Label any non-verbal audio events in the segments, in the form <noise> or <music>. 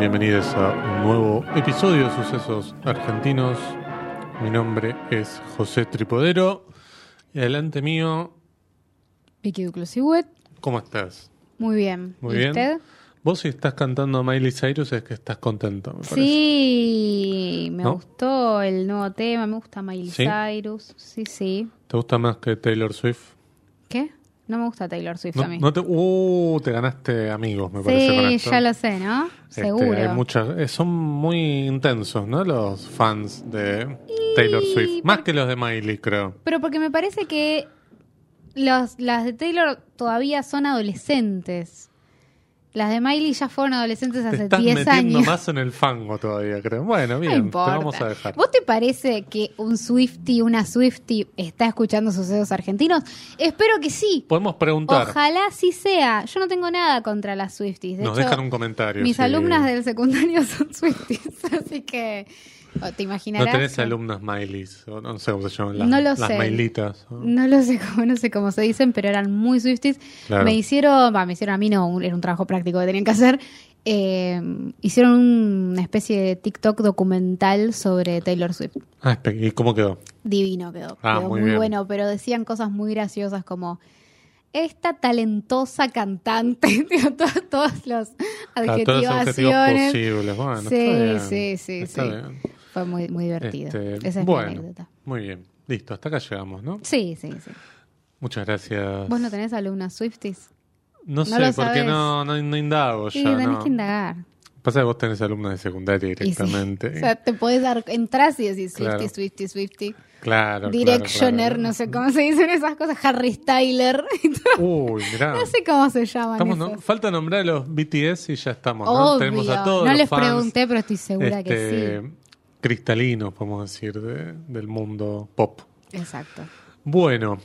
Bienvenidos, a un nuevo episodio de Sucesos Argentinos. Mi nombre es José Tripodero y adelante mío, Vicky Duclos. ¿cómo estás? Muy bien. Muy ¿Y bien. usted? Vos si estás cantando Miley Cyrus es que estás contento, me parece. Sí, me ¿No? gustó el nuevo tema, me gusta Miley ¿Sí? Cyrus. Sí, sí. ¿Te gusta más que Taylor Swift? ¿Qué? No me gusta Taylor Swift No, a mí. no te, uh, te ganaste amigos, me parece. con sí, esto. ya lo sé, ¿no? Este, Seguro. hay muchas, eh, son muy intensos, ¿no? Los fans de Taylor Swift. Más que los de Miley, creo. Pero porque me parece que los, las de Taylor todavía son adolescentes. Las de Miley ya fueron adolescentes Te hace estás 10 metiendo años. más en el fango todavía, creo. Bueno, No bien, te importa. vamos a dejar. ¿Vos te parece que un Swifty, una Swifty está escuchando sucesos argentinos? Espero que sí. Podemos preguntar. Ojalá sí sea. Yo no tengo nada contra las Swifties. De Nos hecho, dejan un comentario. mis sí. alumnas del secundario <laughs> son Swifties. Así que te No tenés alumnas Mileys, o no sé cómo se llaman las, No lo las sé. Mailitas. ¿no? No lo sé cómo, no sé cómo se dicen, pero eran muy Swifties. Claro. Me hicieron, me hicieron a mí no, un- era un trabajo práctico que tenían que hacer. Eh, hicieron una especie de TikTok documental sobre Taylor Swift. Ah, ¿Y cómo quedó? Divino quedó. Ah, quedó muy bueno, pero decían cosas muy graciosas como esta talentosa cantante, <laughs> todos los adjetivaciones. posibles. Bueno, Sí, sí, sí, Está sí. Fue muy, muy divertido. Este, Esa es bueno, mi anécdota. muy bien. Listo, hasta acá llegamos, ¿no? Sí, sí, sí. Muchas gracias. ¿Vos no tenés alumnas Swifties? no no sé, porque no, no, no indago Sí, ya. tenés no. que indagar. Pasa que vos tenés alumnas de secundaria sí. directamente. O sea, te podés dar, entras y decís Swiftie, Claro. Swiftie, Swiftie. claro. Directioner, claro, no sé cómo se dicen esas cosas. Harry Styler. <laughs> Uy, mirá. no sé cómo se llaman Estamos, ¿no? esos. Falta nombrar a los BTS y ya estamos, ¿no? Tenemos a todos no los les fans, pregunté, pero estoy segura que este, sí. Cristalinos, podemos decir, de- del mundo pop. Exacto. Bueno,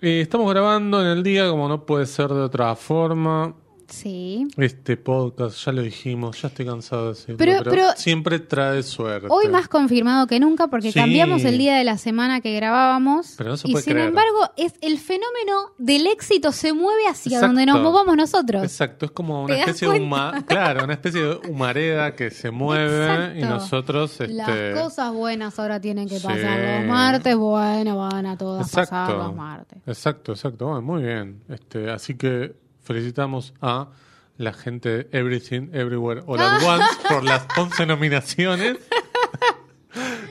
eh, estamos grabando en el día, como no puede ser de otra forma. Sí. Este podcast, ya lo dijimos, ya estoy cansado de decirlo, Pero- pero, pero- siempre trae suerte. Hoy más confirmado que nunca porque Sí. cambiamos el día de la semana que grabábamos. Pero no se y puede sin creer. embargo, es el fenómeno del éxito se mueve hacia Exacto. donde nos movamos nosotros. Exacto, es como ¿Te una especie de huma- claro, una especie de humareda que se mueve Exacto. y nosotros este, Las cosas buenas ahora tienen que Sí. pasar los martes. Bueno, van a todas pasar Exacto. los martes. Exacto, exacto. Bueno, muy bien. Este, así que felicitamos a la gente de Everything, Everywhere, All at Once por las 11 nominaciones. <laughs>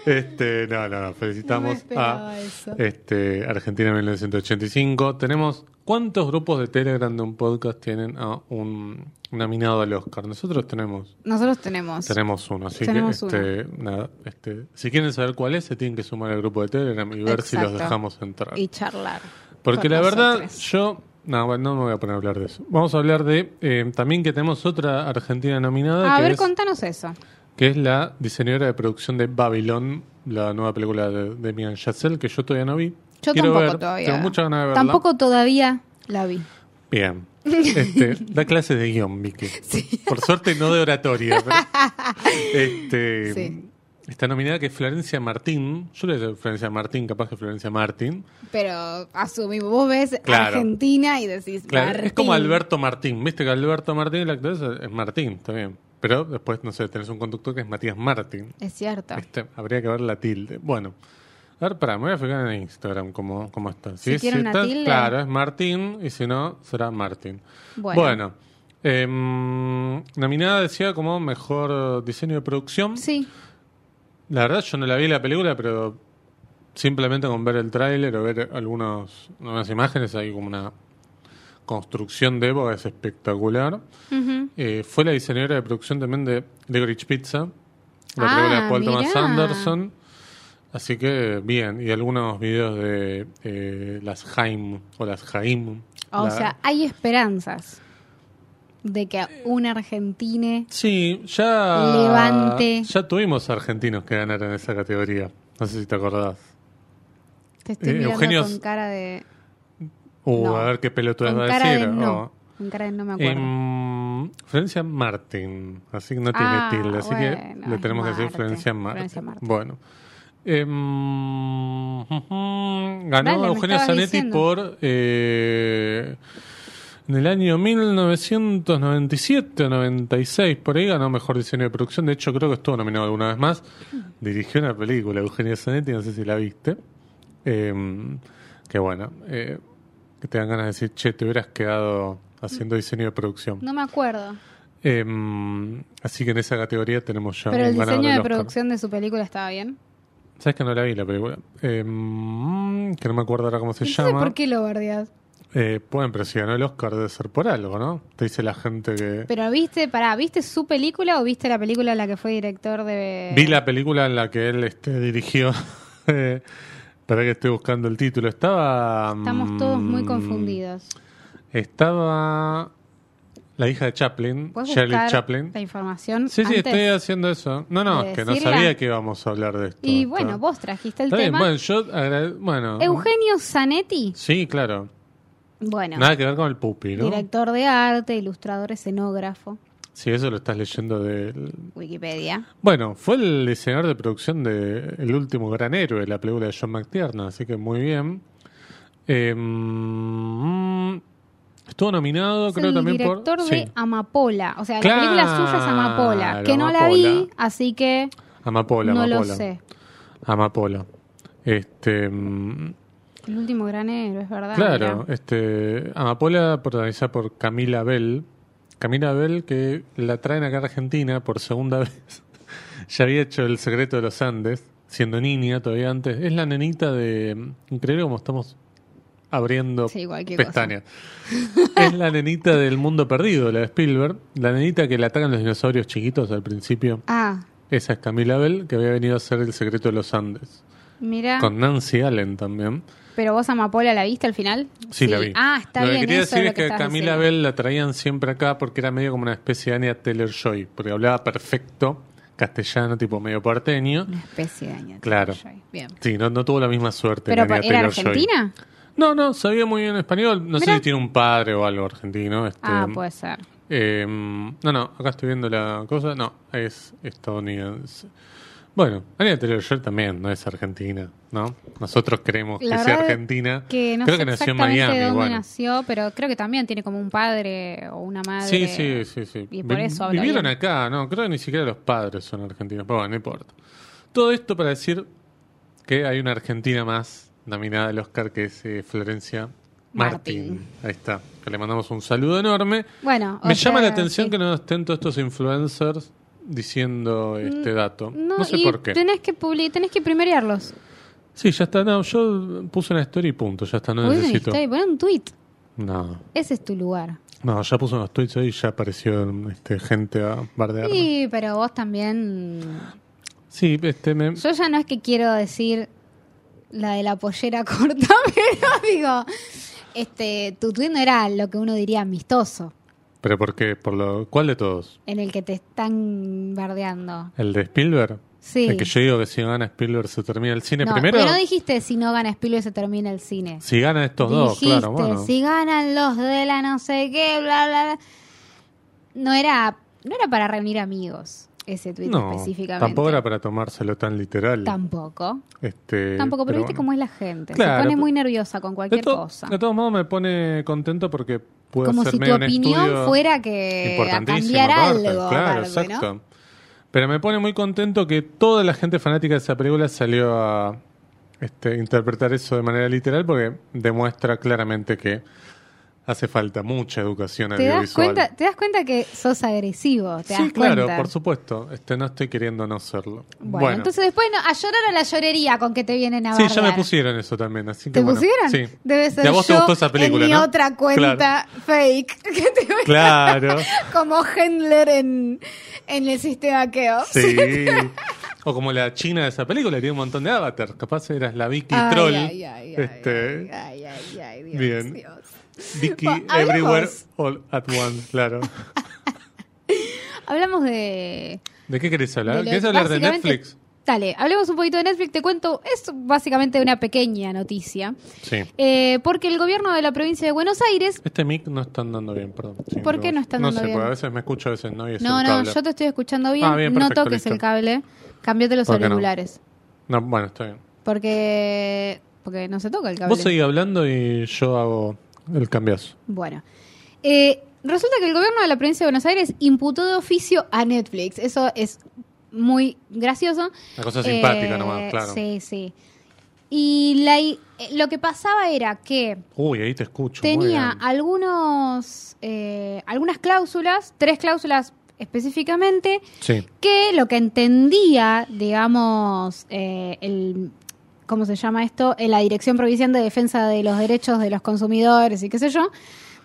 Este, no, no, no, No felicitamos esperaba a eso. este, Argentina 1985. Tenemos ¿cuántos grupos de Telegram de un podcast tienen a un nominado al Oscar? Nosotros tenemos Nosotros tenemos. tenemos uno, así Tenemos que este, nada, este, si quieren saber cuál es, se tienen que sumar al grupo de Telegram y ver si los dejamos entrar. Y charlar. Porque la verdad, yo. No, bueno, no me voy a poner a hablar de eso. Vamos a hablar de. eh, también que tenemos otra argentina nominada, A que, ver, es, contanos eso. que es la diseñadora de producción de Babylon, la nueva película de Demian Chazelle, que yo todavía no vi. Yo Quiero tampoco ver, todavía. Tengo muchas ganas de verla. Tampoco todavía la vi. Bien. <laughs> Este, da clases de guion, Vicky. Por suerte no de oratoria. pero- <laughs> este, Sí. Está nominada que Florencia Martín. Yo le digo Florencia Martín, capaz que Florencia Martín. Pero asumimos, vos ves Claro. Argentina y decís. Claro, es como Alberto Martín. Viste que Alberto Martín, el actor, es- Martín, está bien. Pero después, no sé, tenés un conductor que es Matías Martín. Es cierto. Este, habría que ver la tilde. Bueno, a ver, pará, me voy a fijar en Instagram cómo, cómo está. Si una está- tilde. Claro, es Martín y si no, será Martín. Bueno. Bueno, em, nominada decía como mejor diseño de producción. Sí. La verdad, yo no la vi la película, pero simplemente con ver el tráiler o ver algunos, algunas imágenes, hay como una construcción de época, es espectacular. Eh, fue la diseñadora de producción también de Licorice Pizza, la Ah, película de Paul Thomas mirá. Anderson. Así que bien, y algunos videos de eh, las Jaime o las Jaim. O la- sea, hay esperanzas de que un argentine Sí, ya. Levante. Ya tuvimos argentinos que ganaron esa categoría. No sé si te acordás. te estoy Eh, mirando Eugenio- con cara de. Uh, No. a ver qué pelotudas va a decir. de no. Oh. Con cara de no me acuerdo. Em, Florencia Martín, así que no tiene Ah, tilde, así bueno, que le tenemos que decir Florencia Martín. Bueno. Em, ganó Dale, Eugenio Zanetti diciendo. por eh, En el año 1997 o 96, por ahí ganó mejor diseño de producción. De hecho, creo que estuvo nominado alguna vez más. Dirigió una película, Eugenio Zanetti, no sé si la viste. Eh, que bueno, eh, que te dan ganas de decir, che, te hubieras quedado haciendo diseño de producción. No me acuerdo. Eh, así que en esa categoría tenemos ya Pero el un diseño de Oscar. producción de su película estaba bien. ¿Sabes que no la vi la película? Mm, que no me acuerdo ahora cómo se Entonces, llama. ¿por qué lo bardeas? Eh, pueden, pero si ganó el Oscar debe ser por algo, ¿no? Te dice la gente que... Pero viste, pará, ¿viste su película o viste la película en la que fue director de... Vi la película en la que él este, dirigió. <laughs> Eh, Espera que estoy buscando el título. Estaba... Estamos todos muy mm, confundidos. Estaba la hija de Chaplin, ¿Puedes Shirley Chaplin. la información Sí, sí, estoy haciendo eso. No, no, de es que no sabía que íbamos a hablar de esto. Y bueno, vos trajiste el Está bien, tema. bueno, yo Bueno, Eugenio Zanetti, sí, claro. Bueno, Nada que ver con el pupi, ¿no? director de arte, ilustrador, escenógrafo, Sí, eso lo estás leyendo del... Wikipedia. Bueno, fue el diseñador de producción de El último gran héroe, la película de John McTiernan, así que muy bien. Eh, mm, estuvo nominado, Es creo el también director por... de sí, Amapola. O sea, Claro, la película suya es Amapola, que no la vi, así que Amapola, no Amapola. lo sé. Amapola. Este, mm, El último gran héroe, es verdad. claro, este, Amapola protagonizada por Camila Bell. Camila Bell que la traen acá a Argentina por segunda <laughs> vez. ya había hecho El secreto de los Andes, siendo niña todavía antes. Es la nenita de... Increíble como estamos abriendo Sí, pestañas. es la nenita del mundo perdido, la de Spielberg. La nenita que le atacan los dinosaurios chiquitos al principio. Ah, Esa es Camila Bell, que había venido a hacer El secreto de los Andes. mira. Con Nancy Allen también. Pero vos Amapola la viste al final? Sí, la vi. Ah, está lo bien. que quería eso decir lo es que, estabas Camila diciendo. Bell la traían siempre acá porque era medio como una especie de Anya Taylor-Joy, porque hablaba perfecto castellano, tipo medio porteño. Una especie de año. Claro. Bien. Sí, no, no tuvo la misma suerte. ¿Pero que Anya era argentina? No, no, sabía muy bien español. No sé Mirá. si tiene un padre o algo argentino. Este, Ah, puede ser. eh, no, no, acá estoy viendo la cosa. No, es estadounidense. Bueno, Anya Taylor-Joy también no es argentina, ¿no? Nosotros creemos La que sea argentina. Que no Creo sé que nació en Miami. de dónde bueno. nació, pero creo que también tiene como un padre o una madre. Sí, sí, sí, sí. Y por Vi- eso Vivieron bien. acá, no, creo que ni siquiera los padres son argentinos, pero bueno, no importa. Todo esto para decir que hay una argentina más nominada al Oscar que es eh, Florencia Martín. Martín. Ahí está, que le mandamos un saludo enorme. Bueno, Me llama la atención sí. que no estén todos estos influencers diciendo este dato. No, Mm, No, sé y por qué. Tenés que, publi- tenés que primerearlos. Sí, ya está, no, yo puse una story y punto, ya está, no necesito. un poné un tweet. No, Ese es tu lugar. no, ya puse unos tweets hoy y ya apareció este, gente a bardearme. Sí, pero vos también. Sí, este, me, Yo ya no es que quiero decir la de la pollera <laughs> corta, pero digo, este, tu tweet no era lo que uno diría amistoso, ¿Pero por qué? ¿Por lo, ¿Cuál de todos? en el que te están bardeando. ¿El de Spielberg? Sí. El que yo digo que si gana Spielberg se termina el cine. No, Primero, porque no dijiste si no gana Spielberg se termina el cine. si gana estos dos, claro, bueno. si ganan los de la no sé qué, bla, bla, bla. No era, no era para reunir amigos ese tweet no, específicamente. tampoco era para tomárselo tan literal. Tampoco. Este, Tampoco, pero, viste bueno. cómo es la gente. Claro, se pone pero- muy nerviosa con cualquier cosa. de todos modos me pone contento porque puede Como ser si tu medio opinión fuera que a cambiar aparte. algo. Claro, aparte, ¿no? exacto. Pero me pone muy contento que toda la gente fanática de esa película salió a este, interpretar eso de manera literal porque demuestra claramente que hace falta mucha educación ¿Te das, audiovisual. cuenta, te das cuenta que sos agresivo, te sí, das claro, cuenta. por supuesto. Este, no estoy queriendo no serlo. Bueno, entonces después no, a llorar a la llorería con que te vienen a sí, bardear. ya me pusieron eso también. Así que ¿Te bueno, pusieron? Sí. Debe ser vos te gustó esa película, en mi ¿no? otra cuenta fake <laughs> que te voy a- Claro. <laughs> como Hendler en, en el sistema Keo. Sí. <laughs> O como la china de esa película, tiene un montón de avatars. Capaz eras la Vicky Ay, Troll. ay, ay, ay, este, ay, ay, ay, Dios, Bien. Dios. Vicky Everywhere All at Once, claro. <laughs> Hablamos de... ¿De qué querés hablar? de ¿Querés hablar de Netflix? Dale, hablemos un poquito de Netflix. Te cuento, es básicamente una pequeña noticia. Sí. Eh, porque el gobierno de la provincia de Buenos Aires Este mic no está andando bien, perdón. Sí, ¿Por qué no está No sé, bien? porque a veces me escucho, a veces no. Y es No, el no, cable. yo te estoy escuchando bien. Ah, bien, no perfecto, toques listo. el cable. Cambiate los ¿Por qué no? auriculares. No, bueno, está bien. Porque porque no se toca el cable. Vos seguís hablando y yo hago el cambiazo. Bueno. Eh, resulta que el gobierno de la provincia de Buenos Aires imputó de oficio a Netflix. Eso es muy gracioso. Una cosa simpática nomás, claro. Eh, Sí, sí. Y la eh, lo que pasaba era que Uy, ahí te escucho. tenía algunos, eh, algunas cláusulas, tres cláusulas específicamente, Sí. que lo que entendía, digamos, eh, el ¿cómo se llama esto? En la Dirección Provincial de Defensa de los Derechos de los Consumidores y qué sé yo,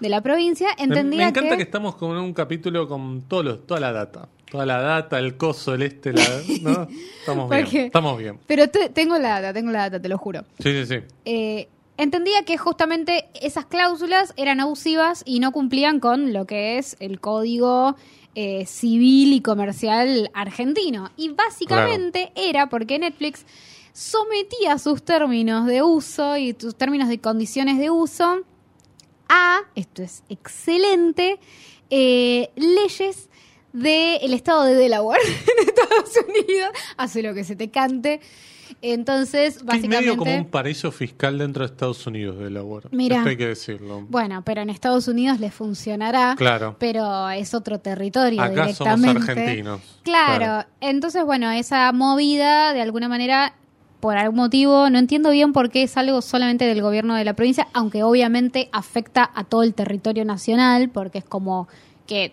de la provincia, Me, entendía me encanta que... que, estamos con un capítulo con todos los- toda la data. Toda la data, el coso, el este, la, ¿no? <laughs> Estamos bien. Estamos bien. Pero te- tengo la data, tengo la data, te lo juro. Sí, sí, sí. Eh, entendía que justamente esas cláusulas eran abusivas y no cumplían con lo que es el código eh, civil y comercial argentino. Y básicamente era porque Netflix sometía sus términos de uso y sus términos de condiciones de uso a, esto es excelente, eh, leyes del estado de Delaware <laughs> en Estados Unidos. Hace lo que se te cante. Entonces, Que es básicamente... medio como un paraíso fiscal dentro de Estados Unidos de la UAR. Mira. Esto hay que decirlo. Bueno, pero en Estados Unidos les funcionará, Claro. pero es otro territorio Acá somos directamente. argentinos. Claro. entonces bueno, esa movida de alguna manera por algún motivo, no entiendo bien por qué es algo solamente del gobierno de la provincia, aunque obviamente afecta a todo el territorio nacional, porque es como que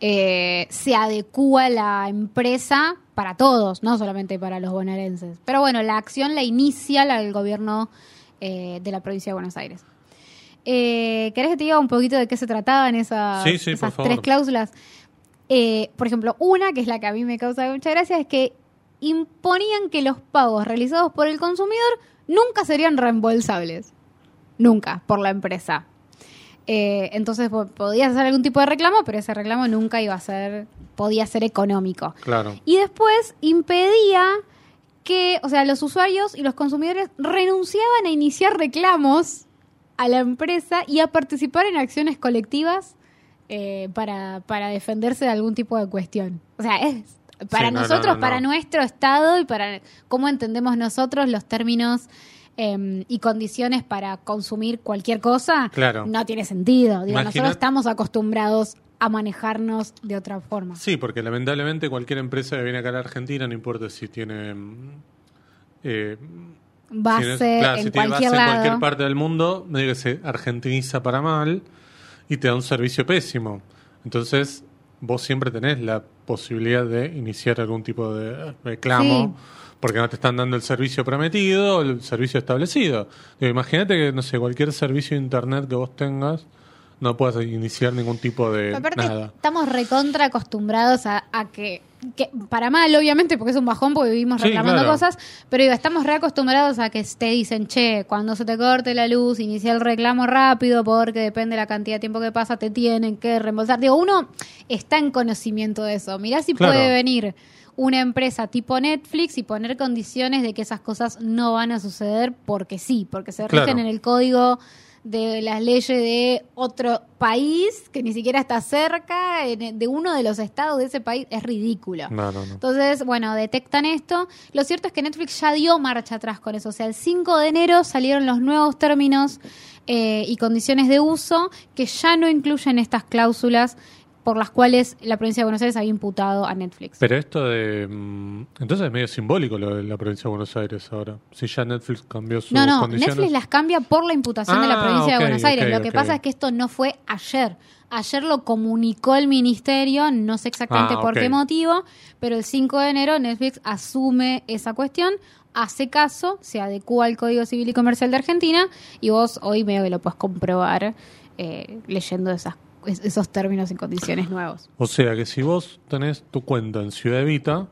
eh, se adecúa la empresa para todos, no solamente para los bonaerenses. Pero bueno, la acción la inicia la- el gobierno eh, de la provincia de Buenos Aires. Eh, ¿Querés que te diga un poquito de qué se trataban esas, Sí, sí, por esas tres cláusulas? Eh, por ejemplo, una, que es la que a mí me causa mucha gracia, es que imponían que los pagos realizados por el consumidor nunca serían reembolsables. Nunca, por la empresa. Eh, entonces po- podías hacer algún tipo de reclamo, pero ese reclamo nunca iba a ser, podía ser económico. Claro. Y después impedía que, o sea, los usuarios y los consumidores renunciaban a iniciar reclamos a la empresa y a participar en acciones colectivas eh, para, para defenderse de algún tipo de cuestión. O sea, es para Sí, no, no, nosotros, no, para nuestro Estado y para cómo entendemos nosotros los términos eh, y condiciones para consumir cualquier cosa, Claro. no tiene sentido. Digo, nosotros estamos acostumbrados a manejarnos de otra forma. Sí, porque lamentablemente cualquier empresa que viene acá a la Argentina, no importa si tiene... mm, eh, Base si claro, en si cualquier base en cualquier parte del mundo, medio que se argentiniza para mal y te da un servicio pésimo. Entonces, vos siempre tenés la posibilidad de iniciar algún tipo de reclamo porque no te están dando el servicio prometido o el servicio establecido. Imagínate que, no sé, cualquier servicio de internet que vos tengas no puedas iniciar ningún tipo de Aparte, nada. estamos recontra acostumbrados a, a que, que, para mal, obviamente, porque es un bajón, porque vivimos Sí, reclamando claro. cosas, pero digo, estamos reacostumbrados a que te dicen, che, cuando se te corte la luz, inicia el reclamo rápido, porque depende de la cantidad de tiempo que pasa, te tienen que reembolsar. Digo, uno está en conocimiento de eso. Mirá si Claro. puede venir una empresa tipo Netflix y poner condiciones de que esas cosas no van a suceder porque sí, porque se rigen Claro. en el código de las leyes de otro país que ni siquiera está cerca, de uno de los estados de ese país, es ridículo. No, no, no. Entonces, bueno, detectan esto. Lo cierto es que Netflix ya dio marcha atrás con eso. O sea, el 5 de enero salieron los nuevos términos eh, y condiciones de uso que ya no incluyen estas cláusulas por las cuales la provincia de Buenos Aires había imputado a Netflix. Pero esto de... mm, Entonces es medio simbólico lo de la provincia de Buenos Aires ahora. Si ya Netflix cambió sus No, no, condiciones. Netflix las cambia por la imputación de la Ah, provincia de Buenos Aires. lo que pasa es que esto no fue ayer. Ayer lo comunicó el ministerio, no sé exactamente Ah, por qué motivo, pero el 5 de enero Netflix asume esa cuestión, hace caso, se adecua al Código Civil y Comercial de Argentina y vos hoy medio que lo puedes comprobar eh, leyendo esas, es- esos términos y condiciones nuevos. O sea que si vos tenés tu cuenta en Ciudad Evita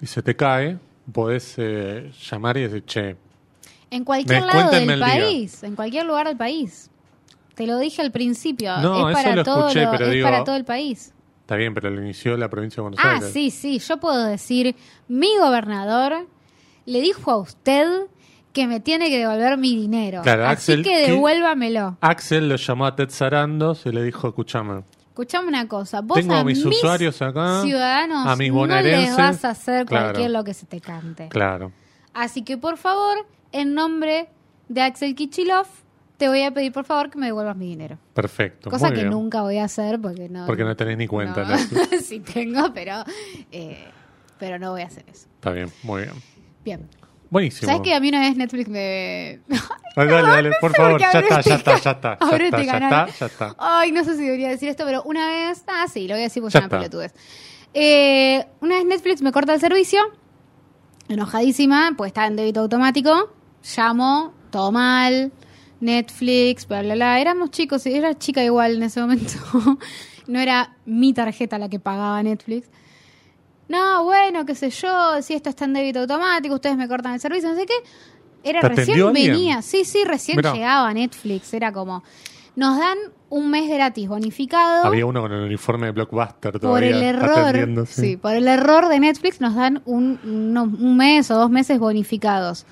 y se te cae, podés eh, llamar y decir, che, En cualquier lado del país, en cualquier lugar del país. Te lo dije al principio, No, es eso para lo todo escuché, lo- pero es digo- para todo el país. está bien, pero lo inició la provincia de Buenos Ah, Aires. sí, sí, yo puedo decir, mi gobernador le dijo a usted que me tiene que devolver mi dinero. Claro, Así Axel, que ¿qué- devuélvamelo. Axel lo llamó a Ted Sarandos y le dijo, escuchame, Escuchame una cosa, vos tengo a mis mis usuarios acá, ciudadanos a mis no les vas a hacer Claro. cualquier lo que se te cante. Claro. Así que por favor, en nombre de Axel Kichilov, te voy a pedir por favor que me devuelvas mi dinero. Perfecto. Cosa muy que bien. nunca voy a hacer porque no. Porque no tenés ni cuenta. ¿no? <laughs> sí tengo, pero, eh, pero no voy a hacer eso. Está bien, muy bien. Bien. Buenísimo. ¿Sabes que a mí una vez Netflix me... <laughs> Dale, dale, dale, por favor, ya está, ya está, ya está, <laughs> ya está, este ya está, ya está. Ay, no sé si debería decir esto, pero una vez... Ah, sí, lo voy a decir porque Ya es una pelotudez. Eh, una vez Netflix me corta el servicio, enojadísima, pues estaba en débito automático, llamo, todo mal, Netflix, bla, bla, bla. Éramos chicos, era chica igual en ese momento. <laughs> no era mi tarjeta la que pagaba Netflix. No, bueno, qué sé yo, si esto está en débito automático, ustedes me cortan el servicio, no sé qué. Era ¿Te recién venía, sí, sí, recién Mirá. llegaba Netflix, era como, nos dan un mes gratis bonificado Había uno con el uniforme de Blockbuster por todavía el error, atendiendo, sí. sí, por el error de Netflix nos dan un, uno- un mes o dos meses bonificados.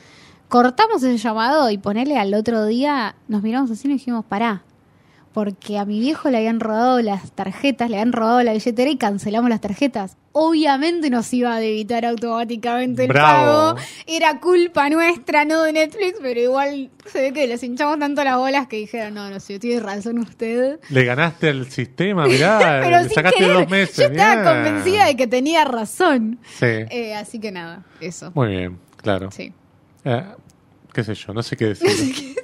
Cortamos ese llamado y ponerle al otro día, nos miramos así y dijimos, pará, porque a mi viejo le habían robado las tarjetas, le habían robado la billetera y cancelamos las tarjetas. Obviamente nos iba a debitar automáticamente el Bravo. pago. Era culpa nuestra, no de Netflix, pero igual se ve que les hinchamos tanto las bolas que dijeron, no, no sé, tiene razón usted. Le ganaste al sistema, mirá, <laughs> Pero le sacaste querer, dos meses. Yo estaba convencida de que tenía razón. Sí, Eh, así que nada, eso. muy bien, claro. Sí. Eh, qué sé yo, no sé qué <laughs> decir.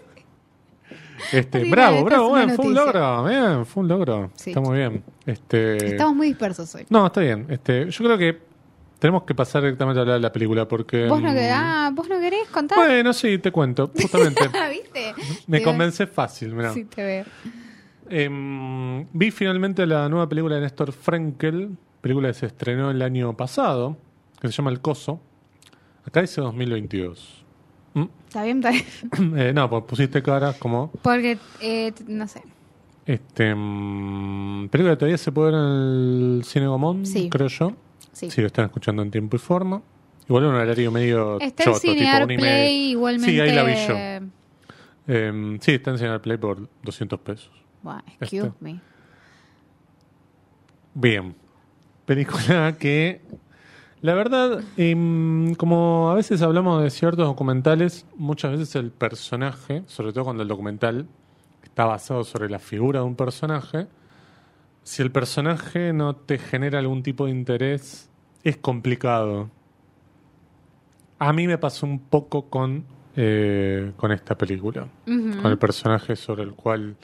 Este, bravo, bravo, bueno, fue un logro, bien, fue un logro. Sí. Está muy bien. Este, Estamos muy dispersos hoy. No, está bien. Este, yo creo que tenemos que pasar directamente a hablar de la película porque. ¿Vos no, mm, querés, ah, ¿Vos no querés contar? Bueno, sí, te cuento, justamente. <laughs> ¿Viste? Me Te- convencé fácil, mirá. Sí, te veo. Em, vi finalmente la nueva película de Néstor Frenkel, película que se estrenó el año pasado, que se llama El Coso. Acá dice 2022. Mm, ¿Está bien? ¿Está bien? <coughs> eh, no, pues pusiste caras como. Porque, eh, no sé. Este, mm, película que todavía se puede ver en el Cine Gomón, Sí. creo yo. Sí. Si lo están escuchando en tiempo y forma. Igual un horario medio Está en choto, tipo una y media. igualmente. Sí, ahí la vi yo. Em, sí, está en Cinear Play por 200 pesos. Excuse Este. me. Bien. Película que, la verdad, em, como a veces hablamos de ciertos documentales, muchas veces el personaje, sobre todo cuando el documental está basado sobre la figura de un personaje, si el personaje no te genera algún tipo de interés, es complicado. A mí me pasó un poco con, eh, con esta película con el personaje sobre el cual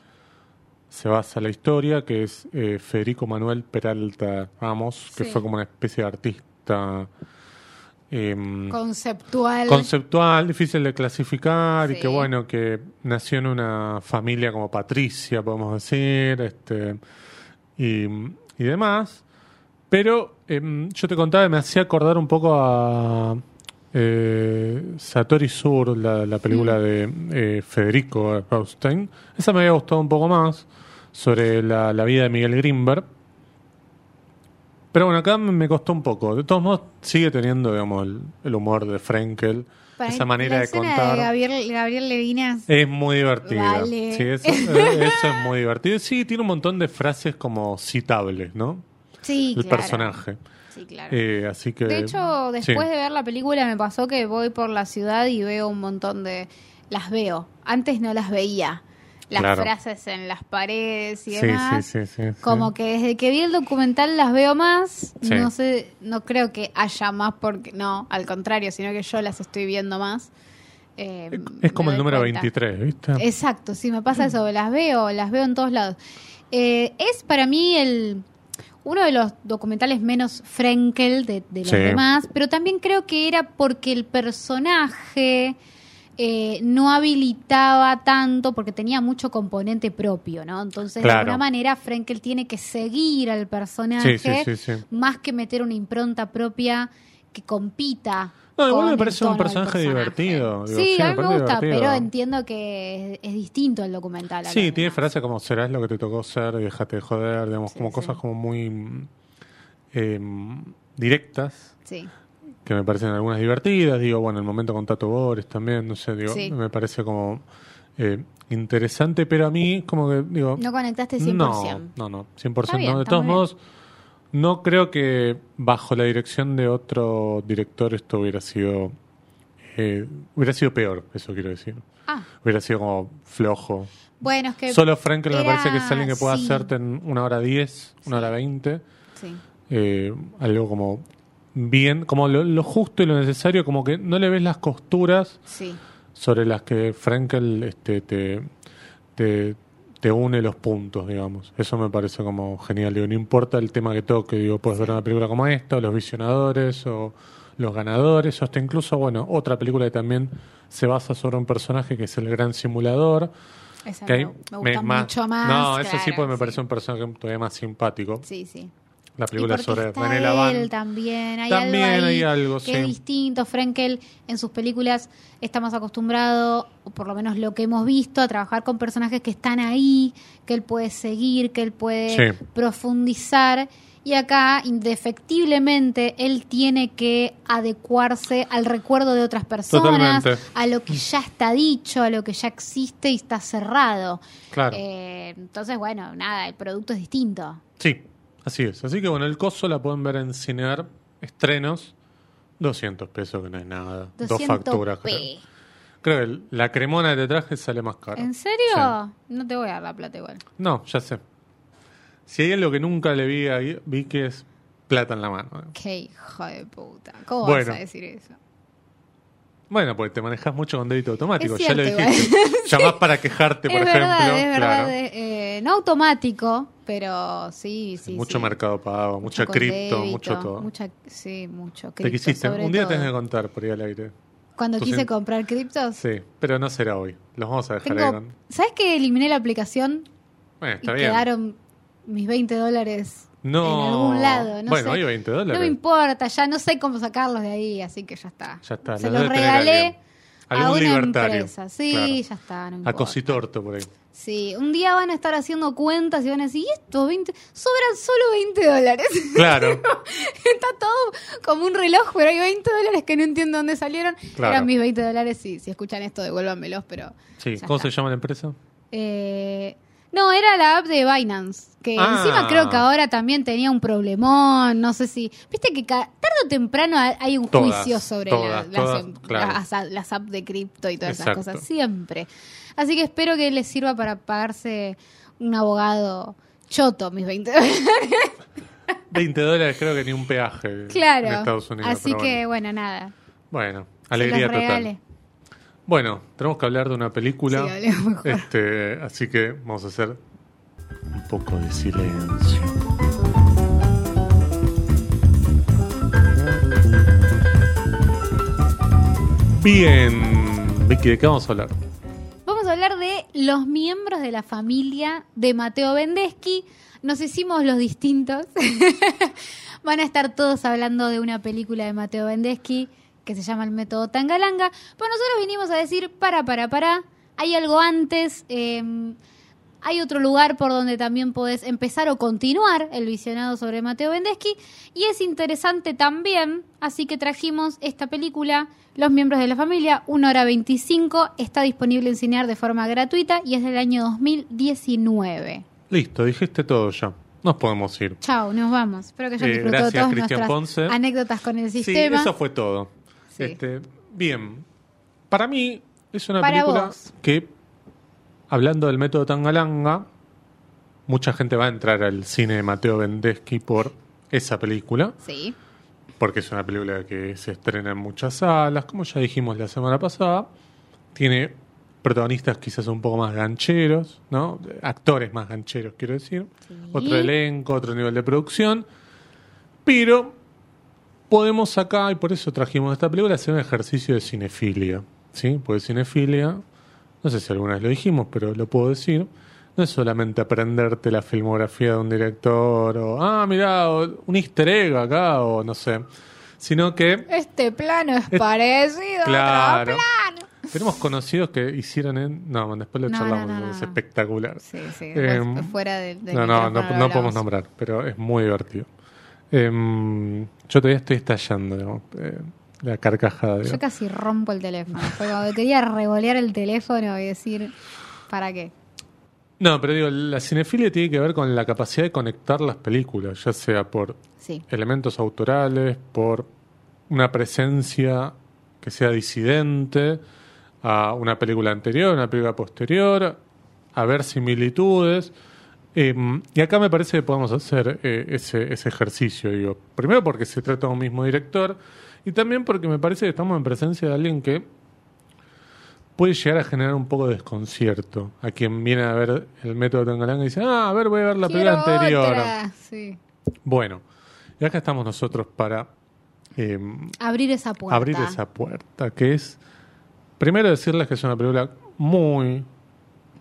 se basa la historia, que es eh, Federico Manuel Peralta Amos, que Sí. fue como una especie de artista em, Conceptual. conceptual, difícil de clasificar, y que bueno, que nació en una familia como Patricia, podemos decir, este y, y demás. Pero em, yo te contaba, me hacía acordar un poco a eh, Satori Sur, la, la película Mm. de eh, Federico Rothstein. Esa me había gustado un poco más, sobre la, la vida de Miguel Grimberg. Pero bueno, acá me costó un poco. De todos modos, sigue teniendo, digamos, el, el humor de Frenkel, Para esa manera la de contar. Gabriel, Gabriel Levinas. Es muy divertida. Vale. Sí, eso, <laughs> eso es muy divertido. Sí, tiene un montón de frases como citables, ¿no? sí, El claro. personaje. Sí, claro. Eh, así que. De hecho, sí. después de ver la película me pasó que voy por la ciudad y veo un montón de... Las veo. Antes no las veía. Las Claro. frases en las paredes y demás. sí, sí, sí, sí. Como que desde que vi el documental las veo más. No sé, no creo que haya más porque... No, al contrario, sino que yo las estoy viendo más. Eh, Es como me el número cuenta. 23, ¿viste? Exacto, sí, me pasa eso, las veo, las veo en todos lados. Eh, es para mí el uno de los documentales menos Frenkel de, de los demás, pero también creo que era porque el personaje eh, no habilitaba tanto, porque tenía mucho componente propio, ¿no? Entonces, de alguna manera, Frenkel tiene que seguir al personaje Sí, sí, sí, sí. más que meter una impronta propia que compita. No, igual me parece un personaje divertido. Digo, sí, a mí me gusta, divertido. pero entiendo que es, es distinto el documental. Sí, tiene demás. frases como serás lo que te tocó ser y déjate de joder, digamos, como cosas como muy mm, em, directas, Sí, que me parecen algunas divertidas. Digo, bueno, el momento con Tato Bores también, no sé, digo, Sí. me parece como eh, interesante, pero a mí, como que, digo, no conectaste 100%. no, no, no, 100% Está bien, no. De todos bien. modos, no creo que bajo la dirección de otro director esto hubiera sido eh, hubiera sido peor, eso quiero decir. Ah, Hubiera sido como flojo. bueno, es que. Solo Frankel me parece que es alguien que puede sí. hacerte en una hora diez, una Sí. hora veinte. Sí. eh, algo como bien, como lo, lo justo y lo necesario, como que no le ves las costuras Sí. sobre las que Frankel este, te, te, te une los puntos, digamos. Eso me parece como genial. Digo, no importa el tema que toque, digo, puedes ver una película como esta, o Los Visionadores, o Los Ganadores, o hasta incluso, bueno, otra película que también se basa sobre un personaje que es el gran simulador. Esa Que me, gusta me- mucho más. No, eso sí, claro, porque me parece un personaje todavía más simpático. Sí, sí. La película sobre está René Laván. también, hay También algo ahí hay algo, que es distinto. Frenkel en sus películas está más acostumbrado, o por lo menos lo que hemos visto, a trabajar con personajes que están ahí, que él puede seguir, que él puede Sí. profundizar. Y acá, indefectiblemente, él tiene que adecuarse al recuerdo de otras personas, Totalmente. a lo que ya está dicho, a lo que ya existe y está cerrado. Claro. Eh, entonces, bueno, nada, el producto es distinto. Sí, así es. Así que bueno, el coso la pueden ver en Cinear estrenos. 200 pesos, que no es nada. Dos 200 facturas. p. Creo. Creo que la cremona que te traje sale más cara. ¿En serio? No te voy a dar la plata igual. No, ya sé. Si hay algo que nunca le vi ahí, vi que es plata en la mano. Qué hijo de puta. ¿Cómo Bueno. vas a decir eso? Bueno, porque te manejas mucho con débito automático. Es ya lo dijiste. <laughs> Llamás para quejarte, por es ejemplo. verdad, es verdad. claro. eh, eh, no automático, pero sí, sí. mucho sí. mercado pago, mucha cripto, débito, mucho todo. Mucha, sí, mucho. te cripto, quisiste. sobre Un día todo. tenés que contar por ahí al aire. Cuando quise comprar criptos, Sí, pero no será hoy. Los vamos a dejar ahí. con- ¿Sabes que eliminé la aplicación Bueno, y está bien. quedaron mis 20 dólares No. en algún lado? No bueno, sé. hoy 20 dólares. No me importa, ya no sé cómo sacarlos de ahí, así que ya está. Ya está, Se los regalé a Algún una libertario, empresa. Sí, claro. ya está, no A. Cositorto por ahí. Sí, un día van a estar haciendo cuentas y van a decir, ¿y esto? 20? Sobran solo 20 dólares. <laughs> Claro. <laughs> Está todo como un reloj, pero hay 20 dólares que no entiendo dónde salieron. Claro. Eran mis 20 dólares, sí, si escuchan esto, devuélvanmelos, pero... Sí, ¿cómo está. se llama la empresa? Eh, no, era la app de Binance, que Ah. encima creo que ahora también tenía un problemón, no sé si... Viste que tarde o temprano ha- hay un Todas, juicio sobre todas, la- las, todas, em- claro. las, las apps de cripto y todas Exacto. esas cosas, siempre. Así que espero que les sirva para pagarse un abogado choto, mis 20 dólares. 20 dólares creo que ni un peaje claro. en Estados Unidos. Así que, bueno. bueno, nada. Bueno, alegría total. Bueno, tenemos que hablar de una película. Sí, este, así que vamos a hacer un poco de silencio. Bien, Vicky, ¿de qué vamos a hablar? Vamos a hablar de los miembros de la familia de Mateo Bendeschi. Nos hicimos los distintos. <laughs> Van a estar todos hablando de una película de Mateo Bendeschi que se llama El Método Tangalanga. Pero nosotros vinimos a decir, para, para, para. Hay algo antes. eh, hay otro lugar por donde también podés empezar o continuar el visionado sobre Mateo Bendeschi. Y es interesante también, así que trajimos esta película, Los miembros de la familia, 1 hora 25. Está disponible en Cinear de forma gratuita y es del año 2019. Listo, dijiste todo ya. Nos podemos ir. Chao, nos vamos. Espero que hayan Eh, disfrutado gracias, todas Cristian nuestras Ponce. anécdotas con el Sí, sistema. eso fue todo. Sí. Este, bien. Para mí es una Para película vos. que, hablando del método Tangalanga, mucha gente va a entrar al cine de Mateo Bendeschi por esa película, Sí, porque es una película que se estrena en muchas salas, como ya dijimos la semana pasada. Tiene protagonistas quizás un poco más gancheros, ¿no? Actores más gancheros, quiero decir. Sí. Otro elenco, otro nivel de producción. Pero podemos acá, y por eso trajimos esta película, hacer un ejercicio de cinefilia. ¿Sí? Porque cinefilia, no sé si alguna vez lo dijimos, pero lo puedo decir. No es solamente aprenderte la filmografía de un director, o, ah, mirá, un easter egg acá, o no sé. Sino que este plano es Es- parecido a Claro. otro plano. tenemos conocidos que hicieron en. No, después lo No, charlamos, no, es espectacular. Sí, sí, Em, fuera del, del no, no, no, podemos nombrar, pero es muy divertido. Em, yo todavía estoy estallando, digamos, eh, la carcajada. Yo digamos. casi rompo el teléfono. Fue quería revolear el teléfono y decir, ¿para qué? No, pero digo, la cinefilia tiene que ver con la capacidad de conectar las películas, ya sea por Sí, elementos autorales, por una presencia que sea disidente a una película anterior, una película posterior, a ver similitudes. Eh, y acá me parece que podemos hacer eh, ese, ese ejercicio, digo. Primero porque se trata de un mismo director y también porque me parece que estamos en presencia de alguien que puede llegar a generar un poco de desconcierto a quien viene a ver el método Tangalanga y dice, ah, a ver, voy a ver la película anterior. sí. Bueno, y acá estamos nosotros para eh, Abrir esa puerta. abrir esa puerta, que es, primero decirles que es una película muy,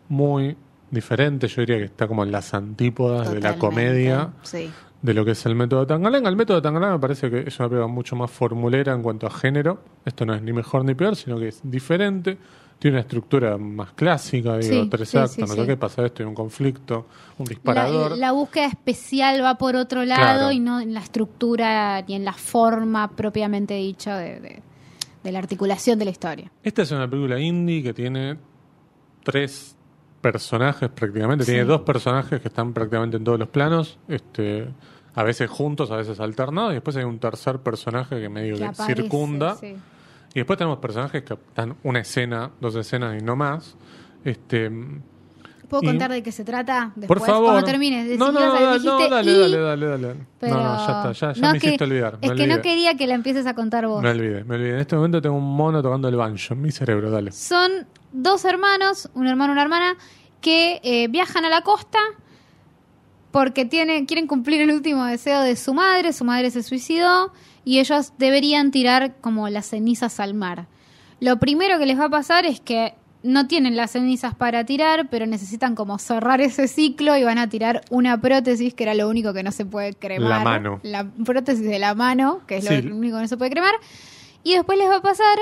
muy diferente, yo diría que está como en las antípodas de la comedia Sí. de lo que es el método Tangalanga. El método Tangalanga me parece que es una película mucho más formulera en cuanto a género. Esto no es ni mejor ni peor, sino que es diferente. Tiene una estructura más clásica, digo, Sí, tres sí, actos, sí, no sé qué, pasa esto, hay un conflicto, un La, disparador. la búsqueda especial va por otro lado Claro. y no en la estructura ni en la forma propiamente dicha de, de- de la articulación de la historia. Esta es una película indie que tiene tres personajes prácticamente. Sí. Tiene dos personajes que están prácticamente en todos los planos. Este, a veces juntos, a veces alternados. Y después hay un tercer personaje que medio Que que aparece, circunda. sí. Y después tenemos personajes que están una escena, dos escenas y no más. Este, ¿Puedo contar de qué se trata? Después, por favor. Cuando termines. No, no, no, no, dale, dale, dale, dale. pero- No, no, ya está, ya, ya No, me es que- hiciste olvidar. me Es que no olvidé. quería que la empieces a contar vos. Me olvidé, me olvidé. En este momento tengo un mono tocando el banjo en mi cerebro, dale. Son dos hermanos, un hermano y una hermana, que eh, viajan a la costa porque tienen, quieren cumplir el último deseo de su madre. Su madre se suicidó y ellos deberían tirar como las cenizas al mar. Lo primero que les va a pasar es que no tienen las cenizas para tirar, pero necesitan como cerrar ese ciclo y van a tirar una prótesis, que era lo único que no se puede cremar. La mano. La prótesis de la mano, que es Sí. lo único que no se puede cremar. Y después les va a pasar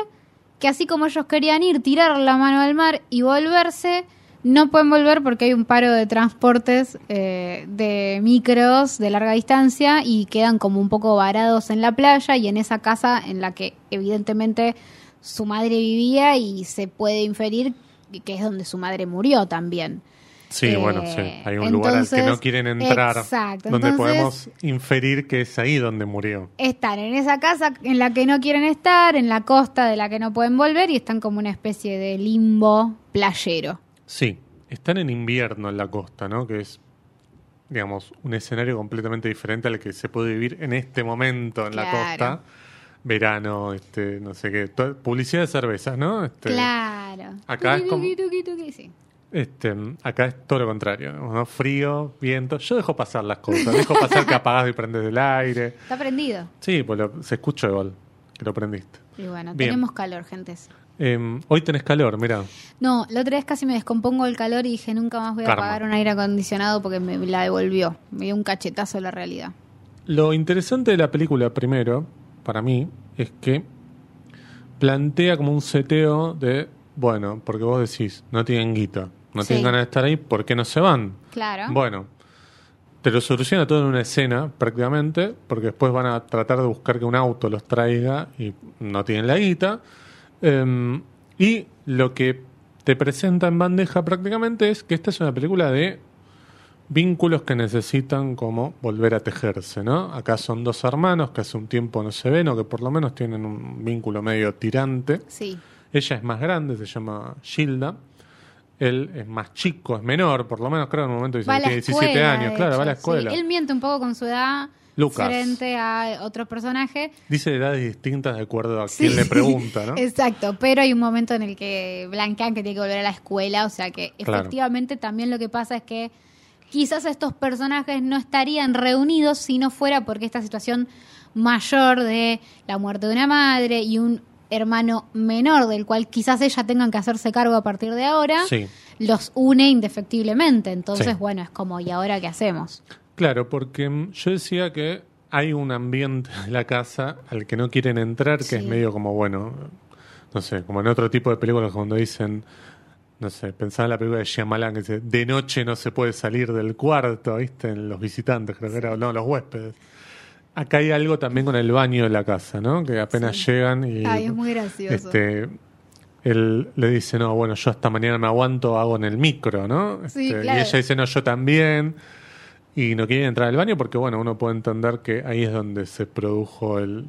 que así como ellos querían ir, tirar la mano al mar y volverse, no pueden volver porque hay un paro de transportes eh, de micros de larga distancia y quedan como un poco varados en la playa y en esa casa en la que evidentemente su madre vivía y se puede inferir que es donde su madre murió también. Sí, Eh, bueno, sí. Hay un lugar al que no quieren entrar. Exacto, Donde entonces- podemos inferir que es ahí donde murió. están en esa casa en la que no quieren estar, en la costa de la que no pueden volver y están como una especie de limbo playero. Sí, están en invierno en la costa, ¿no? Que es, digamos, un escenario completamente diferente al que se puede vivir en este momento en la costa. Verano, este, no sé qué. publicidad de cervezas, ¿no? Este, Claro. acá es Tuqui, como- tuqui, tuqui, tuqui, sí. Este, acá es todo lo contrario, ¿no? Frío, viento. Yo dejo pasar las cosas. Dejo pasar que apagás y prendes el aire. Está prendido. Sí, pues lo- se escucha igual que lo prendiste. Y bueno, Bien. tenemos calor, gentes. Em, hoy tenés calor, mira. No, la otra vez casi me descompongo el calor y dije nunca más voy a Karma. pagar un aire acondicionado porque me la devolvió. Me dio un cachetazo la realidad. Lo interesante de la película, primero, para mí, es que plantea como un seteo de, bueno, porque vos decís, no tienen guita, no Sí. tienen ganas de estar ahí, ¿por qué no se van? Claro. Bueno, te lo soluciona todo en una escena, prácticamente, porque después van a tratar de buscar que un auto los traiga y no tienen la guita. Em, y lo que te presenta en bandeja prácticamente es que esta es una película de vínculos que necesitan como volver a tejerse, ¿no? Acá son dos hermanos que hace un tiempo no se ven o que por lo menos tienen un vínculo medio tirante. Sí. Ella es más grande, se llama Gilda. Él es más chico, es menor, por lo menos creo en un momento dice que la tiene 17 escuela, años, claro, va a la sí. escuela. Él miente un poco con su edad Lucas. frente a otro personaje. Dice edades distintas de acuerdo a Sí. quién le pregunta, ¿no? <laughs> Exacto, pero hay un momento en el que blanquean que tiene que volver a la escuela, o sea que Claro. efectivamente también lo que pasa es que quizás estos personajes no estarían reunidos si no fuera porque esta situación mayor de la muerte de una madre y un hermano menor del cual quizás ella tengan que hacerse cargo a partir de ahora, Sí. los une indefectiblemente. Entonces, Sí. bueno, es como, ¿y ahora qué hacemos? Claro, porque mm, yo decía que hay un ambiente en la casa al que no quieren entrar, que Sí. es medio como, bueno, no sé, como en otro tipo de películas cuando dicen, no sé, pensaba en la película de Shyamalan que dice, de noche no se puede salir del cuarto, ¿viste? En los visitantes, creo que era, no, los huéspedes. Acá hay algo también con el baño de la casa, ¿no? Que apenas Sí. llegan y... Ay, es muy gracioso. Este, él le dice, no, bueno, yo hasta mañana me aguanto, hago en el micro, ¿no? Sí, Este, claro. Y ella dice, no, yo también. Y no quiere entrar al baño porque, bueno, uno puede entender que ahí es donde se produjo el,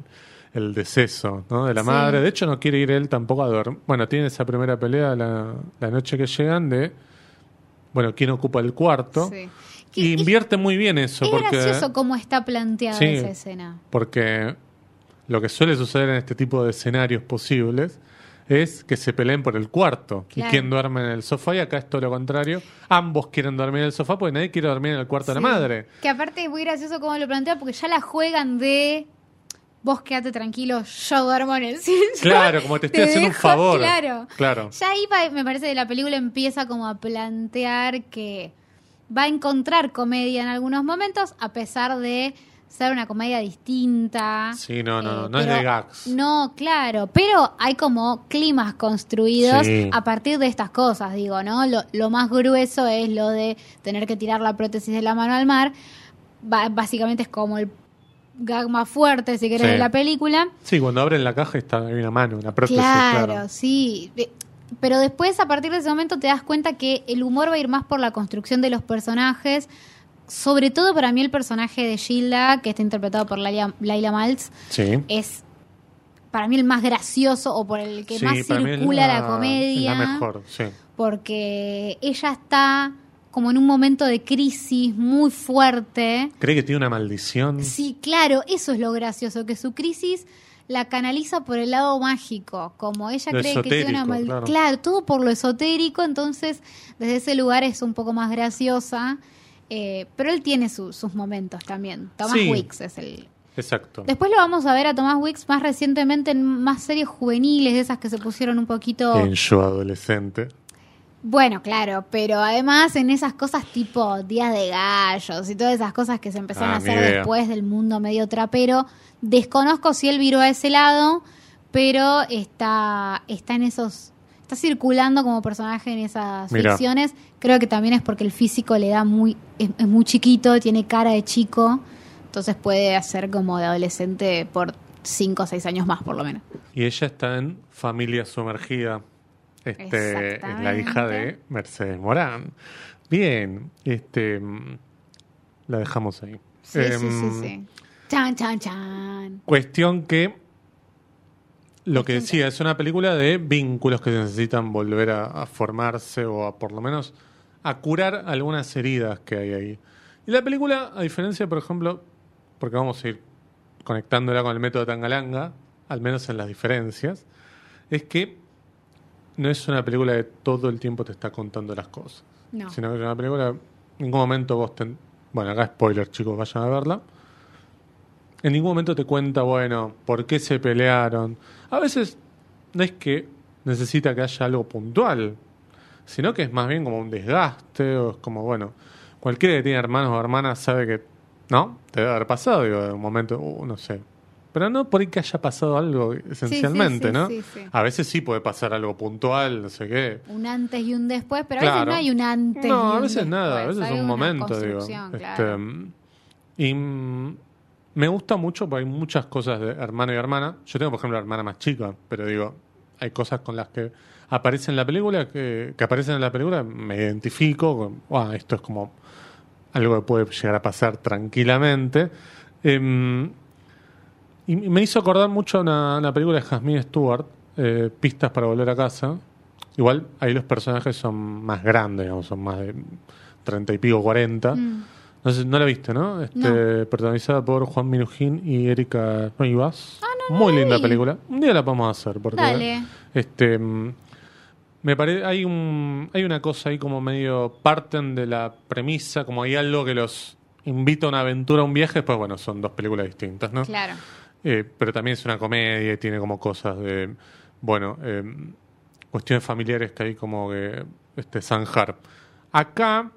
el deceso ¿no? de la Sí. madre. De hecho, no quiere ir él tampoco a dormir. Bueno, tiene esa primera pelea la, la noche que llegan de, bueno, quién ocupa el cuarto. Sí. Y invierte muy bien eso, es porque, gracioso cómo está planteada Sí. esa escena. porque lo que suele suceder en este tipo de escenarios posibles es que se peleen por el cuarto. Claro. Y quién duerme en el sofá, y acá es todo lo contrario. Ambos quieren dormir en el sofá porque nadie quiere dormir en el cuarto de la madre. Que aparte es muy gracioso cómo lo plantea porque ya la juegan de vos quédate tranquilo, yo duermo en el <laughs> sillón. Claro, como te estoy haciendo un favor. Claro. Claro. Ya ahí me parece que la película empieza como a plantear que va a encontrar comedia en algunos momentos, a pesar de ser una comedia distinta. Sí, no, no, Eh, no es de gags. No, claro, pero hay como climas construidos Sí. a partir de estas cosas, digo, ¿no? Lo, lo más grueso es lo de tener que tirar la prótesis de la mano al mar. Ba- básicamente es como el gag más fuerte, si querés, Sí. de la película. Sí, cuando abren la caja está hay una mano, una prótesis, Claro, claro. sí. Pero después, a partir de ese momento, te das cuenta que el humor va a ir más por la construcción de los personajes. Sobre todo para mí el personaje de Gilda, que está interpretado por Laila, Laila Maltz, Sí. es para mí el más gracioso o por el que Sí, más circula la, la comedia. La mejor, sí. Porque ella está como en un momento de crisis muy fuerte. ¿Cree que tiene una maldición? Sí, claro, eso es lo gracioso, que su crisis la canaliza por el lado mágico, como ella Lo cree que tiene una esotérico, mal... claro. todo por lo esotérico, entonces desde ese lugar es un poco más graciosa, eh, pero él tiene su- sus momentos también. Thomas Sí. Wicks es el... Exacto. Después lo vamos a ver a Thomas Wicks más recientemente en más series juveniles, de esas que se pusieron un poquito... En yo adolescente. Bueno, claro, pero además en esas cosas tipo Días de Gallos y todas esas cosas que se empezaron Ah, a hacer idea. después del mundo medio trapero, desconozco si él viró a ese lado, pero está, está en esos, está circulando como personaje en esas ficciones. Creo que también es porque el físico le da muy, es, es muy chiquito, tiene cara de chico, entonces puede hacer como de adolescente por cinco o seis años más por lo menos. Y ella está en Familia Sumergida. Este, es la hija de. Mercedes Morán. Bien, este la dejamos ahí. Sí, sí, sí, Em, sí. Chan, chan, chan. Cuestión que lo que decía es una película de vínculos que necesitan volver a, a formarse o a por lo menos a curar algunas heridas que hay ahí. Y la película, a diferencia, por ejemplo, porque vamos a ir conectándola con el método Tangalanga, al menos en las diferencias, es que no es una película que todo el tiempo te está contando las cosas. No. Sino que es una película, en ningún momento vos ten- Bueno, acá spoiler, chicos, vayan a verla. En ningún momento te cuenta, bueno, por qué se pelearon. A veces no es que necesita que haya algo puntual, sino que es más bien como un desgaste, o es como, bueno, cualquiera que tiene hermanos o hermanas sabe que, ¿no? Te debe haber pasado, digo, de un momento, uh, no sé. Pero no por ahí que haya pasado algo esencialmente, sí, ¿no? sí, sí. A veces sí puede pasar algo puntual, no sé qué. un antes y un después, pero a veces no hay un antes. y No, a veces nada, a veces es un momento, digo. Este, claro. mm, y me gusta mucho porque hay muchas cosas de hermano y hermana. Yo tengo, por ejemplo, la hermana más chica, pero digo, hay cosas con las que aparecen en la película, que, que aparecen en la película, me identifico, con, "Ah, esto es como algo que puede llegar a pasar tranquilamente. Em, y me hizo acordar mucho a una, una película de Jasmine Stewart, eh, Pistas para volver a casa. Igual ahí los personajes son más grandes, digamos, son más de treinta y pico, cuarenta. Mm. No, sé, no la viste, ¿no? Este, Protagonizada por Juan Minujín y Erika Rivas. Muy la linda vi. película. Un día la podemos hacer. Porque, Dale. Este, mm, me parece, hay un, hay una cosa ahí como medio parten de la premisa, como hay algo que los invita a una aventura, a un viaje, después bueno, son dos películas distintas, ¿no? Claro. Eh, pero también es una comedia y tiene como cosas de, bueno, eh, cuestiones familiares que hay como que este, zanjar. Acá,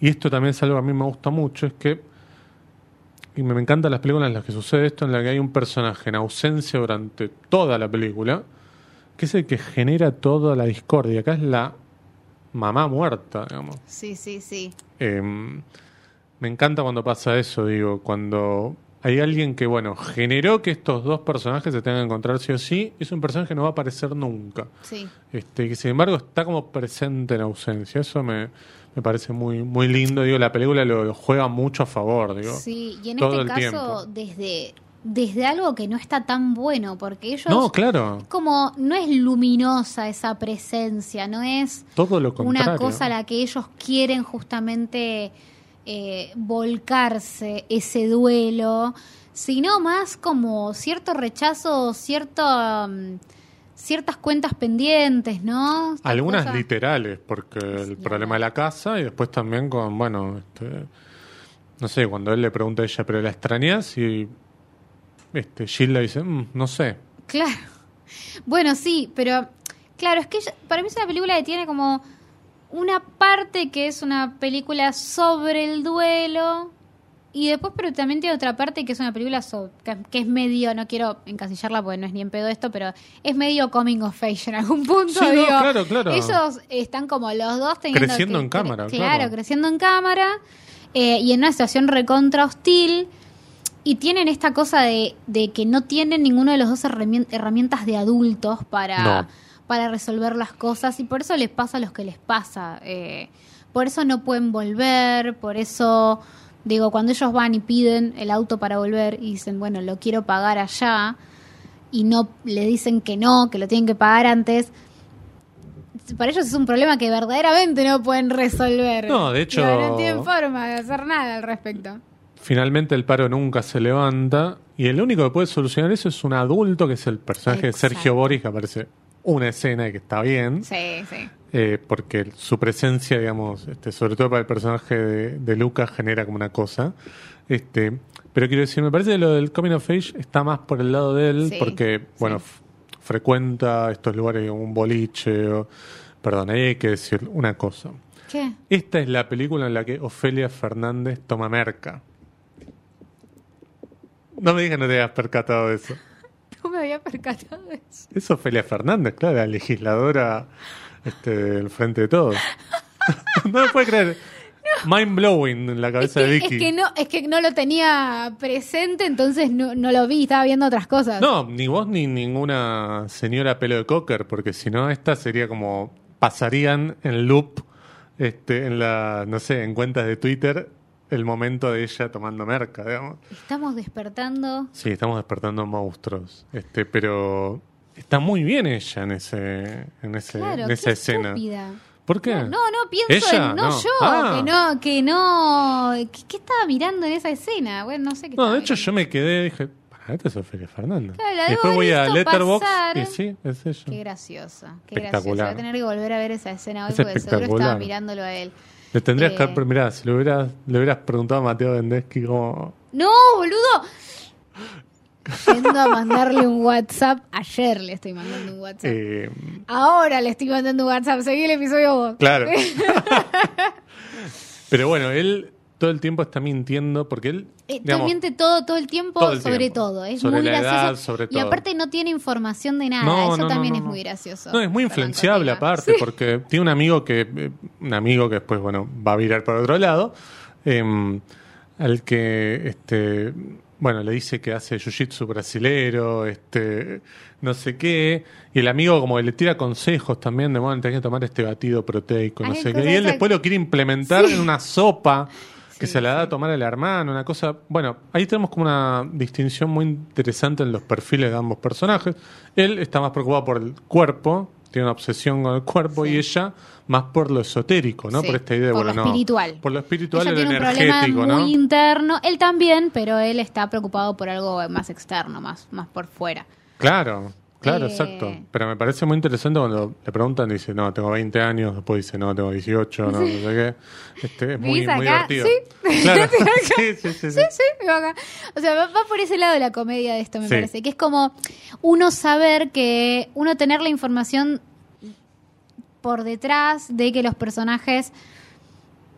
y esto también es algo que a mí me gusta mucho, es que, y me, encantan las películas en las que sucede esto, en la que hay un personaje en ausencia durante toda la película, que es el que genera toda la discordia. Acá es la mamá muerta, digamos. Sí, sí, sí. Eh, me encanta cuando pasa eso, digo, cuando hay alguien que, bueno, generó que estos dos personajes se tengan que encontrar sí o sí, es un personaje que no va a aparecer nunca. Sí. Este, que sin embargo está como presente en ausencia. Eso me, me parece muy, muy lindo. Digo, la película lo, lo juega mucho a favor, digo. Sí, y en todo este caso, tiempo. desde desde algo que no está tan bueno, porque ellos No, claro. como no es luminosa esa presencia, no es Todo lo contrario. una cosa a la que ellos quieren justamente eh, volcarse ese duelo, sino más como cierto rechazo, cierto, mm, ciertas cuentas pendientes, ¿no? Algunas literales, porque el Sí, problema de la casa y después también con, bueno, este, no sé, cuando él le pregunta a ella, pero la extrañas y este, Gilda dice, "Mm, no sé. Claro. Bueno, sí, pero claro, es que ella- para mí es una película que tiene como una parte que es una película sobre el duelo y después pero también tiene otra parte que es una película so- que, que es medio, no quiero encasillarla porque no es ni en pedo esto, pero es medio coming of age en algún punto. Sí, no, claro, claro. Ellos están como los dos teniendo Creciendo que- en cámara, Claro, claro. creciendo en cámara eh, y en una situación recontra hostil. Y tienen esta cosa de, de que no tienen ninguno de los dos herramien- herramientas de adultos para, No. Para resolver las cosas y por eso les pasa a los que les pasa. eh, por eso no pueden volver, por eso, digo, cuando ellos van y piden el auto para volver y dicen, bueno, lo quiero pagar allá y no le dicen que no, que lo tienen que pagar antes. Para ellos es un problema que verdaderamente no pueden resolver. No, de hecho- no tienen forma de hacer nada al respecto. Finalmente el paro nunca se levanta y el único que puede solucionar eso es un adulto, que es el personaje Exacto. de Sergio Boris, que aparece una escena y que está bien. Sí, sí. eh, porque su presencia, digamos, este, sobre todo para el personaje de, de Lucas, genera como una cosa. Este, pero quiero decir, me parece que lo del Coming of Age está más por el lado de él, Sí, porque, bueno, sí. frecuenta estos lugares como un boliche. O, perdón, ahí hay que decir una cosa. ¿Qué? Esta es la película en la que Ofelia Fernández toma merca. No me digas que no te hayas percatado de eso. Había percatado de eso. Es Ofelia Fernández, claro, la legisladora este, del Frente de Todos. <laughs> no me puede creer. Mind blowing en la Es cabeza que, de es Vicky. que no, es que no lo tenía presente, entonces no, no lo vi, estaba viendo otras cosas. No, ni vos ni ninguna señora pelo de cocker, porque si no, esta sería como pasarían en loop este, en la, no sé, en cuentas de Twitter el momento de ella tomando merca, digamos. Estamos despertando. Sí, estamos despertando monstruos. Este, pero está muy bien ella en ese, en ese, Claro, en qué esa escena. estúpida. ¿Por qué? No, no, no, pienso ¿Ella? en no, No. yo, Ah. que no, que no. ¿Qué, qué estaba mirando en esa escena? Bueno, no sé qué No, de hecho mirando. yo me quedé, dije, para, esta es Ofelia Fernández. Claro, y después voy a Letterboxd y sí, es ella. Qué graciosa, qué graciosa. Voy a tener que volver a ver esa escena hoy Es porque seguro estaba mirándolo a él. Le tendrías Eh. que haber, mirá, si le hubieras, le hubieras preguntado a Mateo Vendesky como... ¡No, boludo! Yendo a mandarle un WhatsApp. Ayer le estoy mandando un WhatsApp. eh, Ahora le estoy mandando un WhatsApp. Seguí el episodio vos. claro. <laughs> Pero bueno, él todo el tiempo está mintiendo porque él... Eh, te digamos, miente todo, todo el tiempo todo el sobre tiempo. todo. Es Sobre muy la gracioso. edad, sobre Y aparte no tiene información de nada. No, Eso no, también no, es muy gracioso. No, es muy influenciable aparte, porque tiene un amigo que, un amigo que después, bueno, va a virar por otro lado, eh, al que, este, bueno, le dice que hace jiu-jitsu brasilero, este, no sé qué, y el amigo como que le tira consejos también de, bueno, tenés que tomar este batido proteico, no Ay, sé qué, y él después lo quiere implementar Sí. en una sopa que Sí, se la da sí. a tomar el hermano, una cosa, bueno, ahí tenemos como una distinción muy interesante en los perfiles de ambos personajes. Él está más preocupado por el cuerpo, tiene una obsesión con el cuerpo Sí. y ella más por lo esotérico, ¿no? Por esta idea de, por bueno, lo no, espiritual. Por lo espiritual y lo tiene un problema energético, muy ¿no? interno. Él también, pero él está preocupado por algo más externo, más, más por fuera. Claro, claro, Eh. exacto. Pero me parece muy interesante cuando le preguntan, dice, no, tengo 20 años, después dice, no, tengo 18, no, no sé qué. Este, es muy, ¿Vivís muy divertido. Sí. Claro, <laughs> sí, sí, sí, sí. Sí, acá. O sea, va, va por ese lado la comedia de esto, me parece. Que es como uno saber que, uno tener la información por detrás de que los personajes,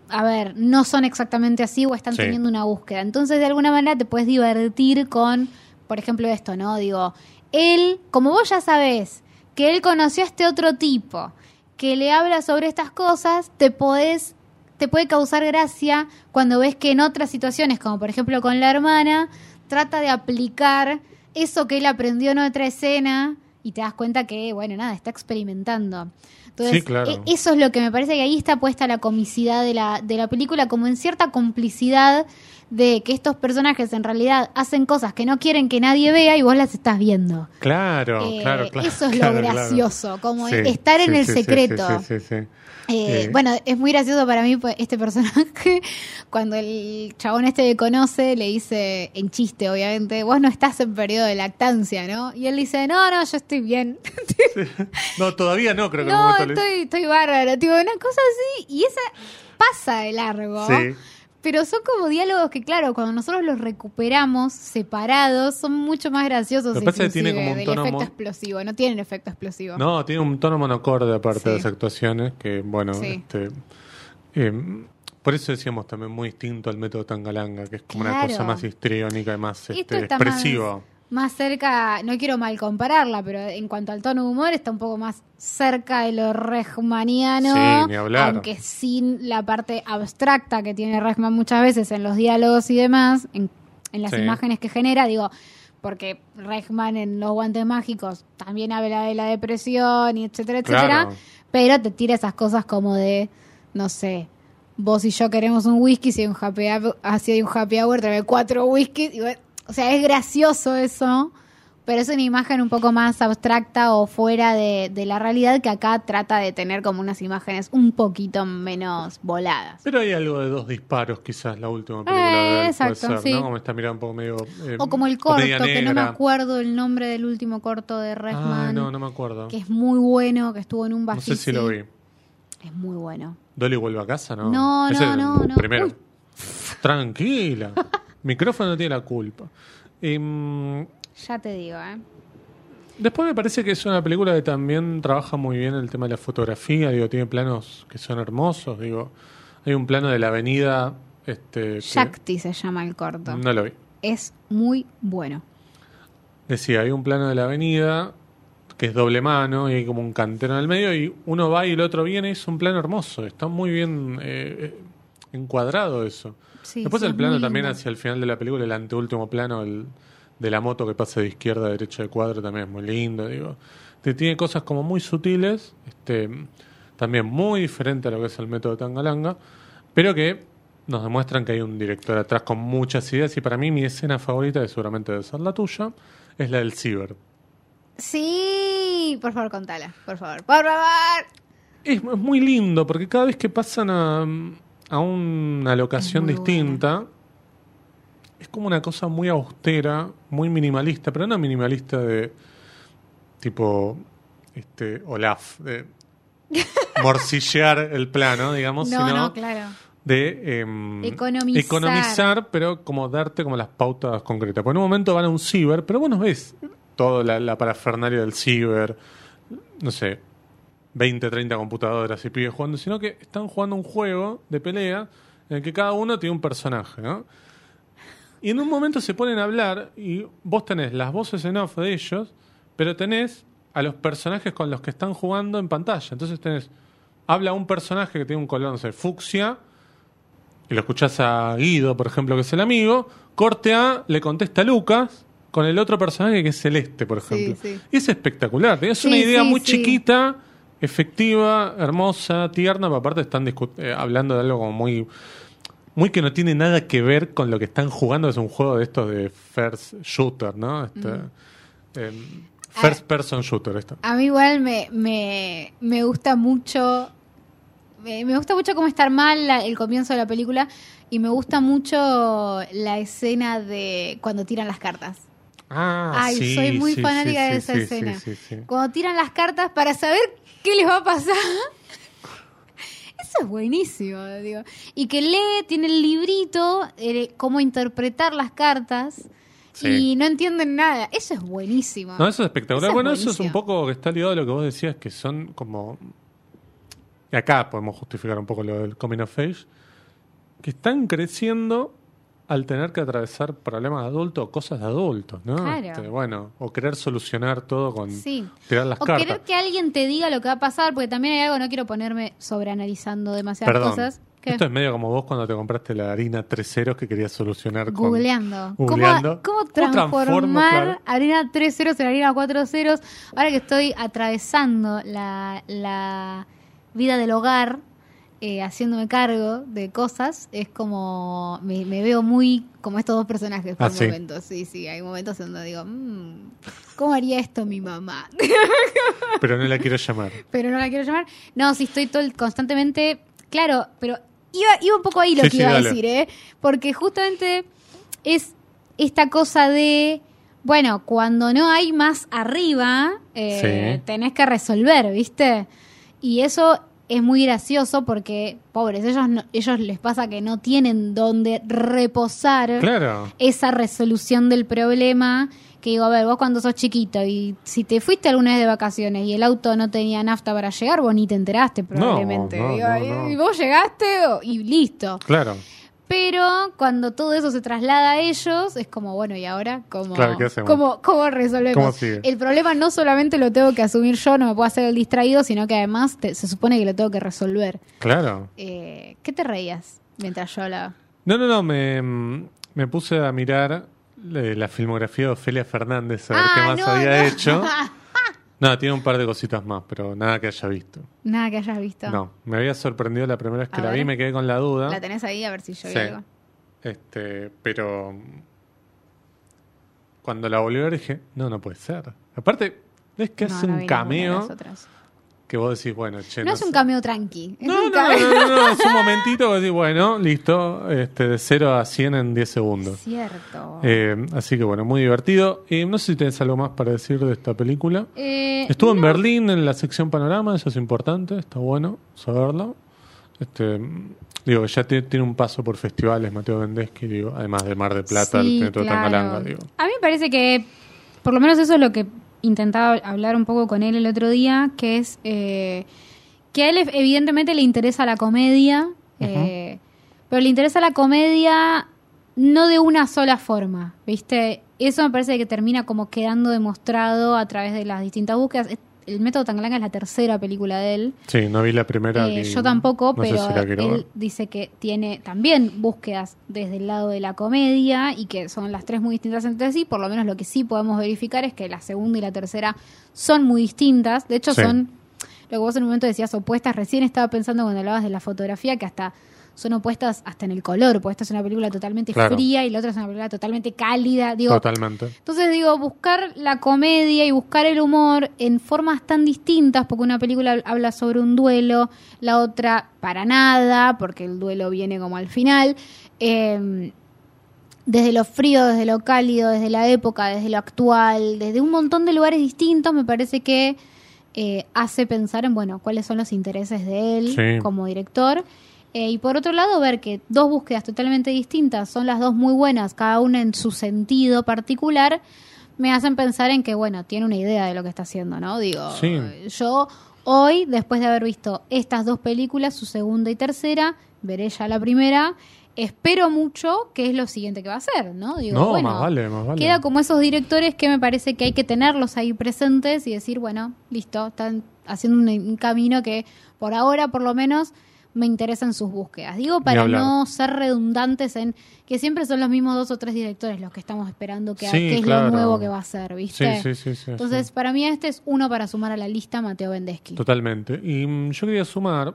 a ver, no son exactamente así o están Sí. teniendo una búsqueda. Entonces, de alguna manera te puedes divertir con, por ejemplo, esto, ¿no? Digo, él, como vos ya sabés, que él conoció a este otro tipo, que le habla sobre estas cosas, te podés te puede causar gracia cuando ves que en otras situaciones, como por ejemplo con la hermana, trata de aplicar eso que él aprendió en otra escena y te das cuenta que, bueno, nada, está experimentando. Entonces, Sí, claro. e- eso es lo que me parece que ahí está puesta la comicidad de la, de la película, como en cierta complicidad de que estos personajes en realidad hacen cosas que no quieren que nadie vea y vos las estás viendo. Claro, Eh, claro, claro. Eso es claro, lo claro. gracioso, como Sí, estar en el sí, secreto. Sí, sí, sí, sí. Eh, Eh. Bueno, es muy gracioso para mí pues, este personaje. <laughs> Cuando el chabón este le conoce, le dice, en chiste obviamente, vos no estás en periodo de lactancia, ¿no? Y él dice, no, no, yo estoy bien. <laughs> No, todavía no, creo que no, momento le- estoy, estoy bárbaro. Tipo, una cosa así. Y esa pasa de largo. Sí. Pero son como diálogos que, claro, cuando nosotros los recuperamos separados, son mucho más graciosos. Lo que pasa es que tiene como un tono efecto explosivo. No tienen efecto explosivo. No, tiene un tono monocorde aparte Sí. de las actuaciones, que bueno, Sí. este, eh, por eso decíamos también muy distinto al método Tangalanga, que es como una cosa más histriónica y más este, expresiva. Más, más cerca, no quiero mal compararla, pero en cuanto al tono de humor está un poco más cerca de lo Rechmaniano, Sí, ni hablar. aunque sin la parte abstracta que tiene Rechman muchas veces en los diálogos y demás, en, en las Sí. imágenes que genera, digo, porque Rechman en Los Guantes Mágicos también habla de la depresión y etcétera, etcétera, Claro. pero te tira esas cosas como de, no sé, vos y yo queremos un whisky, si hay un happy hour, ah, hay un happy hour, trae cuatro whiskies. y bueno, o sea, es gracioso eso, pero es una imagen un poco más abstracta o fuera de, de la realidad que acá trata de tener como unas imágenes un poquito menos voladas. Pero hay algo de dos disparos, quizás, la última película Eh, de exacto, ser, sí. ¿no? Como esta mirada un poco medio... eh, O como el corto, que no me acuerdo el nombre del último corto de Ah, Rechman, no, no me acuerdo. que es muy bueno, que estuvo en un No Bafisi. sé si lo vi. Es muy bueno. ¿Dolly vuelve a casa? No, No, no, no, no. Primero. Uy. Tranquila. Micrófono no tiene la culpa. Em, Ya te digo, ¿eh? Después me parece que es una película que también trabaja muy bien el tema de la fotografía, digo, tiene planos que son hermosos, digo, hay un plano de la avenida, este, que- Shakti se llama el corto. no lo vi. Es muy bueno. Decía, hay un plano de la avenida que es doble mano y hay como un cantero en el medio y uno va y el otro viene y es un plano hermoso, está muy bien eh, eh, encuadrado eso. Sí, Después sí, el plano también lindo. hacia el final de la película, el anteúltimo plano el, de la moto que pasa de izquierda a derecha de cuadro también es muy lindo, digo. Te tiene cosas como muy sutiles, este, también muy diferente a lo que es el método Tangalanga, pero que nos demuestran que hay un director atrás con muchas ideas y para mí mi escena favorita, que seguramente debe ser la tuya, es la del ciber. Sí, por favor, contala, por favor. Por favor. Es, es muy lindo porque cada vez que pasan a, a una locación distinta, es como una cosa muy austera, muy minimalista, pero no minimalista de tipo este Olaf, de <laughs> morcillear el plano, digamos, No, sino no, claro. de em, Economizar. economizar, pero como darte como las pautas concretas. Porque en un momento van a un ciber, pero vos no ves toda la, la parafernalia del ciber, no sé, 20, 30 computadoras y pibes jugando, sino que están jugando un juego de pelea en el que cada uno tiene un personaje, ¿no? Y en un momento se ponen a hablar y vos tenés las voces en off de ellos, pero tenés a los personajes con los que están jugando en pantalla. Entonces tenés, habla un personaje que tiene un color, no sé, fucsia, y lo escuchás a Guido, por ejemplo, que es el amigo, corte A, le contesta a Lucas con el otro personaje que es Celeste, por ejemplo. sí. Y es espectacular. Es Sí, una idea muy chiquita, efectiva, hermosa, tierna, pero aparte están eh, hablando de algo como muy muy que no tiene nada que ver con lo que están jugando, es un juego de estos de first shooter, ¿no? Este, em, first person shooter esto. A mí igual me, me, me gusta mucho. Me, me gusta mucho cómo estar mal el comienzo de la película. Y me gusta mucho la escena de cuando tiran las cartas. Ah, Ay, sí, soy muy sí, fanática sí, de esa escena. Cuando tiran las cartas para saber qué les va a pasar. Eso es buenísimo, digo. Y que lee, tiene el librito, eh, cómo interpretar las cartas. Sí. Y no entienden nada. Eso es buenísimo. No, eso es espectacular. Eso es bueno, eso es un poco que está ligado a lo que vos decías, que son como... Y acá podemos justificar un poco lo del coming of age, que están creciendo al tener que atravesar problemas de adultos o cosas de adultos, ¿no? Claro. Este, bueno, o querer solucionar todo con Sí. tirar las O cartas. querer que alguien te diga lo que va a pasar, porque también hay algo, no quiero ponerme sobreanalizando demasiadas Perdón. cosas. ¿Qué? Esto es medio como vos cuando te compraste la harina 3 ceros que querías solucionar con... Googleando. Googleando. ¿Cómo, cómo ¿Cómo transformo, transformar harina 3 ceros en harina 4 ceros? Ahora que estoy atravesando la, la vida del hogar, eh, haciéndome cargo de cosas, es como. Me, me veo muy como estos dos personajes por Ah, sí. momentos. Sí, sí, hay momentos en donde digo, "Mm, ¿cómo haría esto mi mamá? <laughs> Pero no la quiero llamar. pero no la quiero llamar. No, sí, estoy todo constantemente. Claro, pero iba, iba un poco ahí lo Sí, que sí, iba a decir, ¿eh? Porque justamente es esta cosa de. Bueno, cuando no hay más arriba, eh, Sí. tenés que resolver, ¿viste? Y eso es muy gracioso porque, pobres, ellos, no- ellos les pasa que no tienen donde reposar Claro. esa resolución del problema que digo, a ver, vos cuando sos chiquito y si te fuiste alguna vez de vacaciones y el auto no tenía nafta para llegar, vos ni te enteraste probablemente. no, Digo, no, y- vos llegaste y listo. Claro. Pero cuando todo eso se traslada a ellos, es como, bueno, ¿y ahora cómo, Claro, ¿qué cómo, cómo resolvemos? El problema no solamente lo tengo que asumir yo, no me puedo hacer el distraído, sino que además te- se supone que lo tengo que resolver. Claro. Eh, ¿Qué te reías mientras yo hablaba? No, no, no, me, me puse a mirar eh, la filmografía de Ofelia Fernández, a ver qué Ah, más no, había no. hecho. <laughs> No, tiene un par de cositas más, pero nada que haya visto. Nada que hayas visto. No, me había sorprendido la primera vez que A la ver. vi, me quedé con la duda. La tenés ahí a ver si yo vi Sí. algo. Este, pero cuando la volví a ver dije, no, no puede ser. Aparte, es que No, hace no un vi ninguna de cameo las otras. Que vos decís, bueno, che, No es un sé. cameo tranqui. Es No, un no, no, no, no, es un momentito que decís, bueno, listo, este, de 0 a 100 en 10 segundos. Cierto. Eh, así que bueno, muy divertido. Y no sé si tenés algo más para decir de esta película. Eh, Estuvo en Berlín en la sección Panorama, eso es importante, está bueno saberlo. Este, digo, ya ti- tiene un paso por festivales, Mateo Vendeschi, digo, además de Mar de Plata, sí, el Teatro claro. Tangalanga, digo. A mí me parece que, por lo menos eso es lo que intentaba hablar un poco con él el otro día, que es eh, que a él evidentemente le interesa la comedia, eh, pero le interesa la comedia no de una sola forma, ¿viste? Eso me parece que termina como quedando demostrado a través de las distintas búsquedas. El método Tangalanga es la tercera película de él. Sí, no vi la primera. Eh, ni- yo tampoco, no pero si él ver. dice que tiene también búsquedas desde el lado de la comedia y que son las tres muy distintas entre sí. Por lo menos lo que sí podemos verificar es que la segunda y la tercera son muy distintas. De hecho, Sí. son lo que vos en un momento decías opuestas. Recién estaba pensando cuando hablabas de la fotografía que hasta son opuestas hasta en el color, porque esta es una película totalmente Claro. fría y la otra es una película totalmente cálida. Digo, Totalmente. entonces digo, buscar la comedia y buscar el humor en formas tan distintas, porque una película habla sobre un duelo, la otra para nada, porque el duelo viene como al final. Eh, desde lo frío, desde lo cálido, desde la época, desde lo actual, desde un montón de lugares distintos, me parece que eh, hace pensar en, bueno, cuáles son los intereses de él Sí. como director. Eh, y por otro lado, ver que dos búsquedas totalmente distintas son las dos muy buenas, cada una en su sentido particular, me hacen pensar en que, bueno, tiene una idea de lo que está haciendo, ¿no? Digo, Sí. yo hoy, después de haber visto estas dos películas, su segunda y tercera, veré ya la primera, espero mucho que es lo siguiente que va a hacer, ¿no? Digo, No, bueno, más vale, más vale. Queda como esos directores que me parece que hay que tenerlos ahí presentes y decir, bueno, listo, están haciendo un, un camino que por ahora, por lo menos, me interesan sus búsquedas. Digo, para no ser redundantes en que siempre son los mismos dos o tres directores los que estamos esperando que, Sí, que es lo nuevo que va a hacer, ¿viste? Sí, sí, sí, Entonces, sí. para mí este es uno para sumar a la lista Mateo Vendeschi. Totalmente. Y mm, yo quería sumar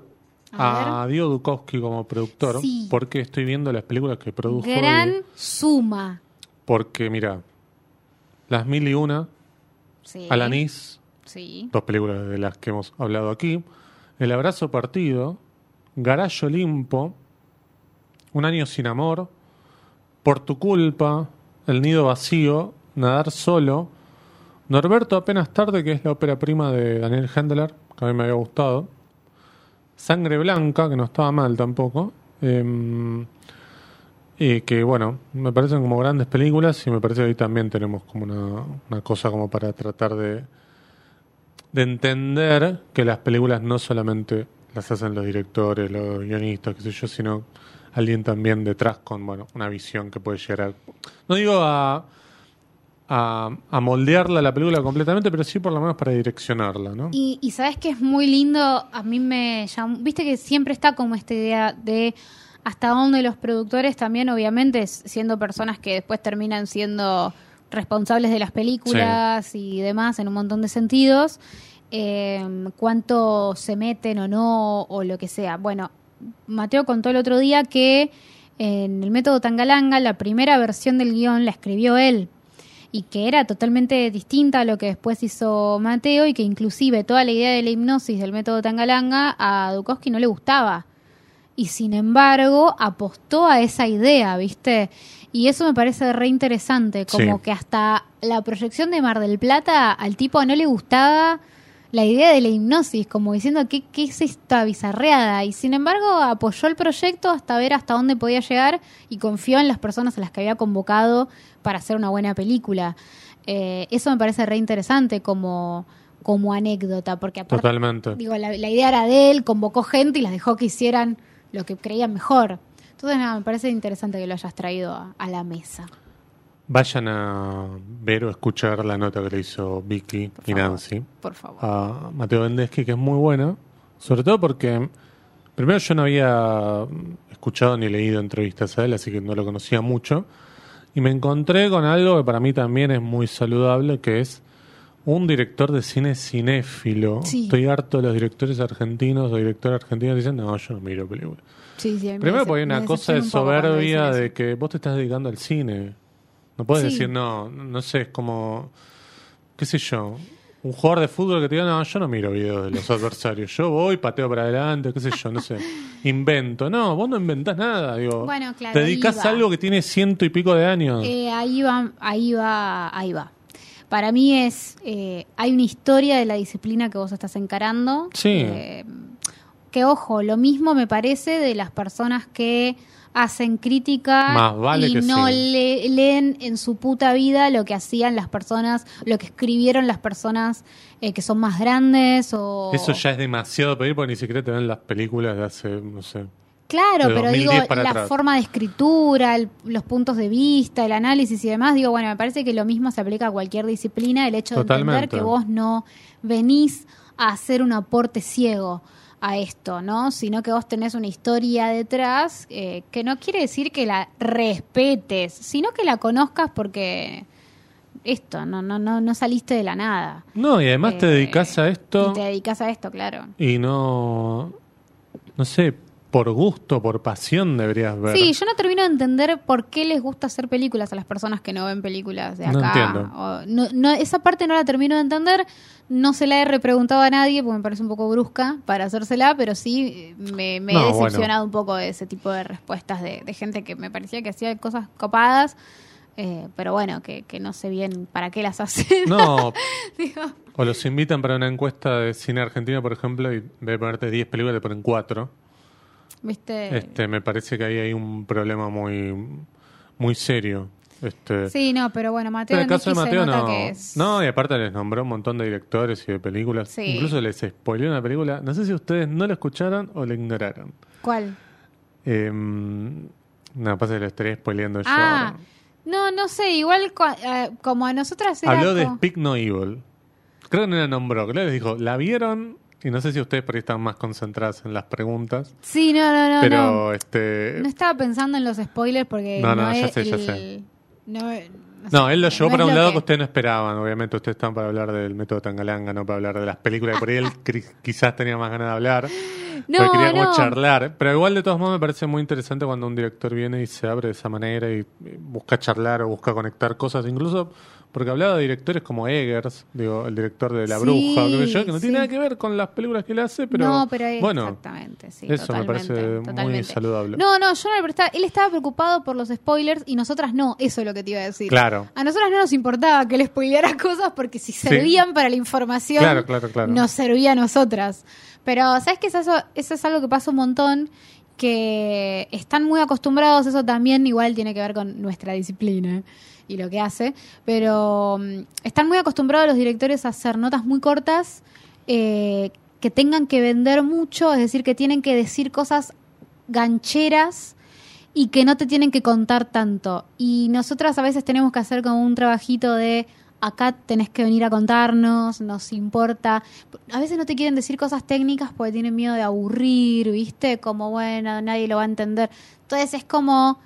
A a, Dukowski como productor, Sí. porque estoy viendo las películas que produjo. Gran y- suma. porque, mira, Las Mil y Una, Sí. Alanis, Sí. dos películas de las que hemos hablado aquí, El Abrazo Partido, Garage Olimpo, Un Año Sin Amor, Por Tu Culpa, El Nido Vacío, Nadar Solo, Norberto Apenas Tarde, que es la ópera prima de Daniel Handler, que a mí me había gustado, Sangre Blanca, que no estaba mal tampoco, em, y que bueno, me parecen como grandes películas y me parece que ahí también tenemos como una, una cosa como para tratar de, de entender que las películas no solamente las hacen los directores, los guionistas, qué sé yo, sino alguien también detrás con bueno una visión que puede llegar a... No digo a, a, a moldearla la película completamente, pero sí por lo menos para direccionarla, ¿no? Y, y sabes que es muy lindo, a mí me llamó, viste que siempre está como esta idea de hasta dónde los productores también, obviamente, siendo personas que después terminan siendo responsables de las películas y demás en un montón de sentidos, eh, cuánto se meten o no, o lo que sea. Bueno, Mateo contó el otro día que en el método Tangalanga la primera versión del guion la escribió él y que era totalmente distinta a lo que después hizo Mateo y que inclusive toda la idea de la hipnosis del método Tangalanga a Dukowski no le gustaba. Y sin embargo apostó a esa idea, ¿viste? Y eso me parece re interesante, como Sí. que hasta la proyección de Mar del Plata al tipo no le gustaba la idea de la hipnosis, como diciendo ¿qué, qué es esta bizarreada. Y sin embargo apoyó el proyecto hasta ver hasta dónde podía llegar y confió en las personas a las que había convocado para hacer una buena película. Eh, eso me parece re interesante como, como anécdota, porque aparte, Totalmente. digo, la, la idea era de él, convocó gente y las dejó que hicieran lo que creían mejor. Entonces, nada, me parece interesante que lo hayas traído a, a la mesa. Vayan a ver o escuchar la nota que le hizo Vicky Por y favor. Nancy Por favor. a Mateo Vendeschi, que es muy buena, sobre todo porque primero yo no había escuchado ni leído entrevistas a él, así que no lo conocía mucho, y me encontré con algo que para mí también es muy saludable, que es un director de cine cinéfilo. Sí. Estoy harto de los directores argentinos o directores argentinos que dicen, no, yo no miro películas. Sí, sí, Primero porque hay una cosa de soberbia de que vos te estás dedicando al cine. No puedes Sí. decir, no, no sé, es como, qué sé yo, un jugador de fútbol que te diga, no, yo no miro videos de los <laughs> adversarios, yo voy, pateo para adelante, qué sé yo, no sé, <laughs> invento. No, vos no inventás nada, digo. Bueno, claro, Te va. a algo que tiene ciento y pico de años. Eh, ahí va, ahí va, ahí va. Para mí es, eh, hay una historia de la disciplina que vos estás encarando. Sí. Eh, que ojo, lo mismo me parece de las personas que hacen crítica vale y no sí. le- leen en su puta vida lo que hacían las personas, lo que escribieron las personas eh, que son más grandes o... Eso ya es demasiado pedir porque ni siquiera te ven las películas de hace, no sé. Claro, pero 2010 digo, la atrás. forma de escritura, el- los puntos de vista, el análisis y demás, digo, bueno, me parece que lo mismo se aplica a cualquier disciplina, el hecho de entender que vos no venís a hacer un aporte ciego a esto, ¿no? Sino que vos tenés una historia detrás eh, que no quiere decir que la respetes, sino que la conozcas porque esto, no, no, no, no saliste de la nada. No, y además te Eh, dedicas a esto Y te dedicas a esto, claro. y no, no sé, por gusto, por pasión deberías ver. Sí, yo no termino de entender por qué les gusta hacer películas a las personas que no ven películas de acá. No entiendo. O- no- no, esa parte no la termino de entender. No se la he repreguntado a nadie porque me parece un poco brusca para hacérsela, pero sí eh, me, he bueno. decepcionado un poco de ese tipo de respuestas de, de gente que me parecía que hacía cosas copadas, eh, pero bueno, que, que no sé bien para qué las hacen. <laughs> No, Digo, o los invitan para una encuesta de cine argentino, por ejemplo, y de ponerte 10 películas, te ponen 4. ¿Viste? Este, me parece que ahí hay un problema muy, muy serio. Este, Sí, no, pero bueno, Mateo Pero en el caso de Mateo no. que es- No, y aparte les nombró un montón de directores y de películas. Sí. Incluso les spoileó una película. No sé si ustedes no la escucharon o la ignoraron. ¿Cuál? Eh, no, pasa que lo estaría spoileando yo. Ah, ahora. no, no sé, igual eh, como a nosotras era Habló de Speak No Evil. Creo que no la nombró. Creo que les dijo, ¿la vieron? Y no sé si ustedes por ahí están más concentradas en las preguntas. Sí, no, no, no, pero no. este. No estaba pensando en los spoilers porque No, no, no, ya sé, ya sé. No, no No, sé, él lo llevó para un lado que ustedes no esperaban. Obviamente, ustedes están para hablar del método Tangalanga, no para hablar de las películas. Por ahí él <laughs> quizás tenía más ganas de hablar. No, porque quería como no. charlar. Pero igual, de todos modos, me parece muy interesante cuando un director viene y se abre de esa manera y, busca charlar o busca conectar cosas. Incluso porque hablaba de directores como Eggers, digo, el director de La Sí, Bruja, yo, que no sí. tiene nada que ver con las películas que él hace, pero. no, pero es bueno, exactamente, sí, eso me totalmente, parece muy saludable. No, no, yo no le prestaba, él estaba preocupado por los spoilers y nosotras no, eso es lo que te iba a decir. Claro. A nosotras no nos importaba que él spoileara <laughs> cosas porque si servían para la información, Claro, claro, claro. nos servía a nosotras. Pero, ¿sabes qué? Eso, eso es algo que pasa un montón, que están muy acostumbrados, eso también igual tiene que ver con nuestra disciplina y lo que hace, pero mm, están muy acostumbrados los directores a hacer notas muy cortas, eh, que tengan que vender mucho, es decir, que tienen que decir cosas gancheras y que no te tienen que contar tanto. Y nosotras a veces tenemos que hacer como un trabajito de acá tenés que venir a contarnos, nos importa. A veces no te quieren decir cosas técnicas porque tienen miedo de aburrir, ¿viste? Como, bueno, nadie lo va a entender. Entonces es como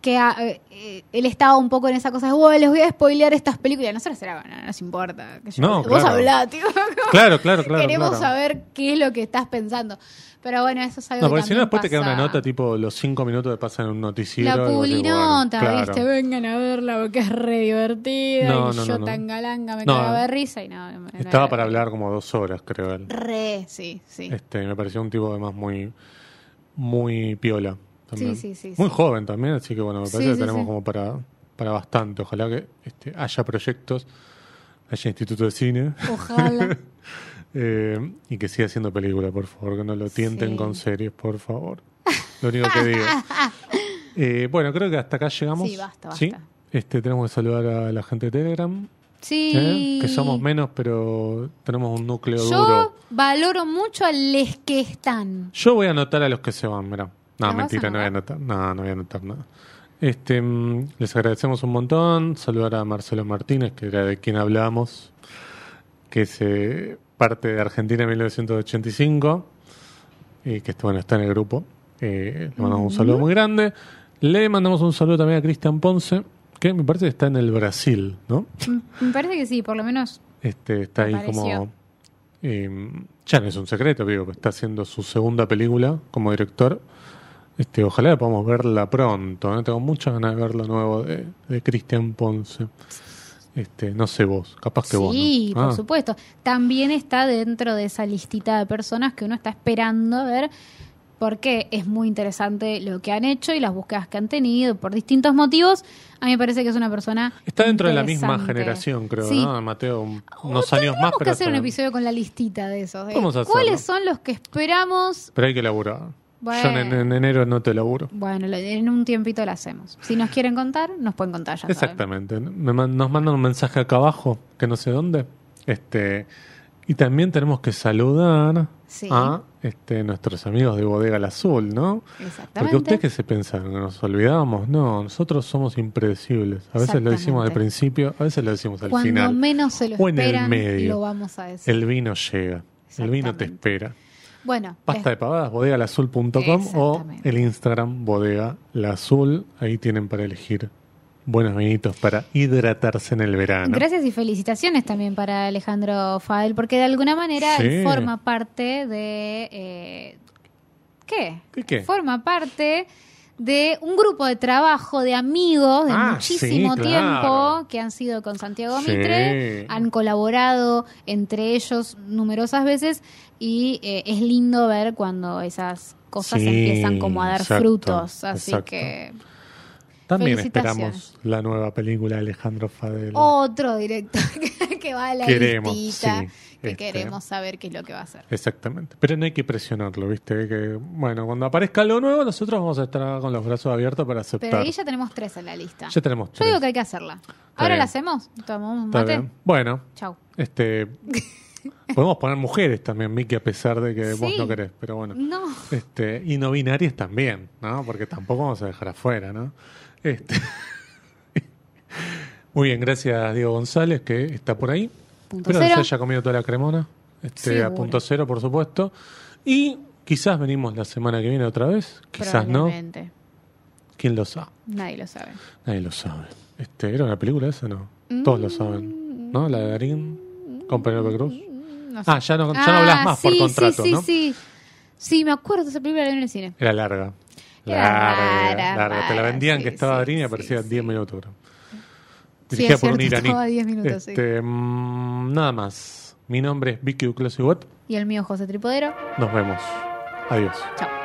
que ah, eh, él estaba un poco en esa cosa de, "Bueno, les voy a spoilear estas películas. Nosotros era, no, no nos importa. yo. No, Vos claro. hablá, <laughs> tío. Claro, claro, claro. Queremos claro. saber qué es lo que estás pensando. Pero bueno, eso es algo No, que porque si no después te queda una nota tipo los cinco minutos que pasan en un noticiero. La publinota, bueno, ¿viste? claro. Vengan a verla porque es re divertida. No, y no, yo no, tan galanga me cagaba de risa y no. no Estaba para hablar como dos horas, creo él. Re, sí, sí. Este, me pareció un tipo además muy, muy piola. También. Sí, sí, sí, Muy sí. joven también, así que bueno, me Sí, parece que tenemos como para, para bastante. Ojalá que este, haya proyectos, haya instituto de cine Ojalá. <laughs> eh, y que siga haciendo película, por favor, que no lo tienten con series, por favor. Lo único que digo. <laughs> Eh, bueno, creo que hasta acá llegamos. Sí, basta, basta. Este, tenemos que saludar a la gente de Telegram, Sí. ¿eh? que somos menos, pero tenemos un núcleo Yo duro. valoro mucho a les que están. Yo voy a anotar a los que se van, mirá. No, ¿Los vas mentira, no voy a anotar. No, no voy a anotar nada. Este, mm, les agradecemos un montón. Saludar a Marcelo Martínez, que era de quien hablamos, que es eh, parte de Argentina en 1985, y que bueno, está en el grupo. Eh, le mandamos un saludo muy grande. Le mandamos un saludo también a Cristian Ponce, que me parece que está en el Brasil, ¿no? Mm, Me parece que sí, por lo menos. Este, está ahí pareció. como. eh, ya no es un secreto, digo, que está haciendo su segunda película como director. Este, ojalá podamos verla pronto. ¿eh? Tengo muchas ganas de ver lo nuevo de, de Cristian Ponce. Este, no sé vos, capaz que vos. Sí, ¿no? por Ah, supuesto. También está dentro de esa listita de personas que uno está esperando ver porque es muy interesante lo que han hecho y las búsquedas que han tenido por distintos motivos. A mí me parece que es una persona Está dentro de la misma generación, creo, Sí. ¿no? Mateo, O unos años más, Tendríamos que pero, hacer un episodio con la listita de esos. de Vamos a hacerlo. ¿Cuáles son los que esperamos? pero hay que laburar. Bueno. Yo en, en enero no te laburo. Bueno, en un tiempito lo hacemos. Si nos quieren contar, nos pueden contar ya. Exactamente. Nos mandan un mensaje acá abajo, que no sé dónde. Este, y también tenemos que saludar Sí. a este, nuestros amigos de Bodega El Azul, ¿no? Exactamente. Porque ustedes que se pensaron, nos olvidábamos, no, nosotros somos impredecibles. A veces lo decimos al principio, a veces lo decimos al Cuando final. menos se lo o en el esperan, medio. lo vamos a decir. El vino llega, el vino te espera. Bueno, Pasta de pavadas, bodegalazul.com o el Instagram bodega la azul. Ahí tienen para elegir buenos vinitos para hidratarse en el verano. Gracias y felicitaciones también para Alejandro Fadel, porque de alguna manera Sí. él forma parte de... eh. ¿Qué qué? Forma parte de un grupo de trabajo de amigos de Ah, muchísimo sí, tiempo claro. que han sido con Santiago Sí. Mitre, han colaborado entre ellos numerosas veces y eh, es lindo ver cuando esas cosas Sí, empiezan como a dar exacto, frutos, así exacto. que También esperamos la nueva película de Alejandro Fadel. otro director <laughs> que, va a la Queremos, listita, sí, que este. queremos saber qué es lo que va a hacer. Exactamente. Pero no hay que presionarlo, ¿viste? Que, bueno, cuando aparezca algo nuevo, nosotros vamos a estar con los brazos abiertos para aceptar. Pero ahí ya tenemos tres en la lista. Ya tenemos Yo tres. digo que hay que hacerla. Ahora bien. la hacemos. Tomamos un Está mate. bien. Bueno, Chau. este. <laughs> podemos poner mujeres también, Miki, a pesar de que vos no querés, pero bueno. No. Este, y no binarias también, ¿no? Porque tampoco vamos a dejar afuera, ¿no? Este. Muy bien, gracias Diego González, que está por ahí. Punto Espero que se haya comido toda la cremona. Este, a punto cero, por supuesto. Y quizás venimos la semana que viene otra vez. Quizás no. ¿Quién lo sabe? Nadie lo sabe. Nadie lo sabe. Este, ¿Era una película esa no? Todos lo Mm. saben. ¿No? La de Darín con Penélope Cruz. No sé. Ah, ya no, ya no hablas más por contrato, sí, sí, ¿no? Sí, sí. me acuerdo de esa película la vi en el cine. Era larga. Larga, larga. Te la vendían sí, que estaba sí, Darín y aparecía sí. 10 minutos. Dirigida por un iraní. estaba 10 minutos, sí. Este, mm, nada más. Mi nombre es Vicky Uclosiwat. Y el mío, José Tripodero. Nos vemos. Adiós. Chao.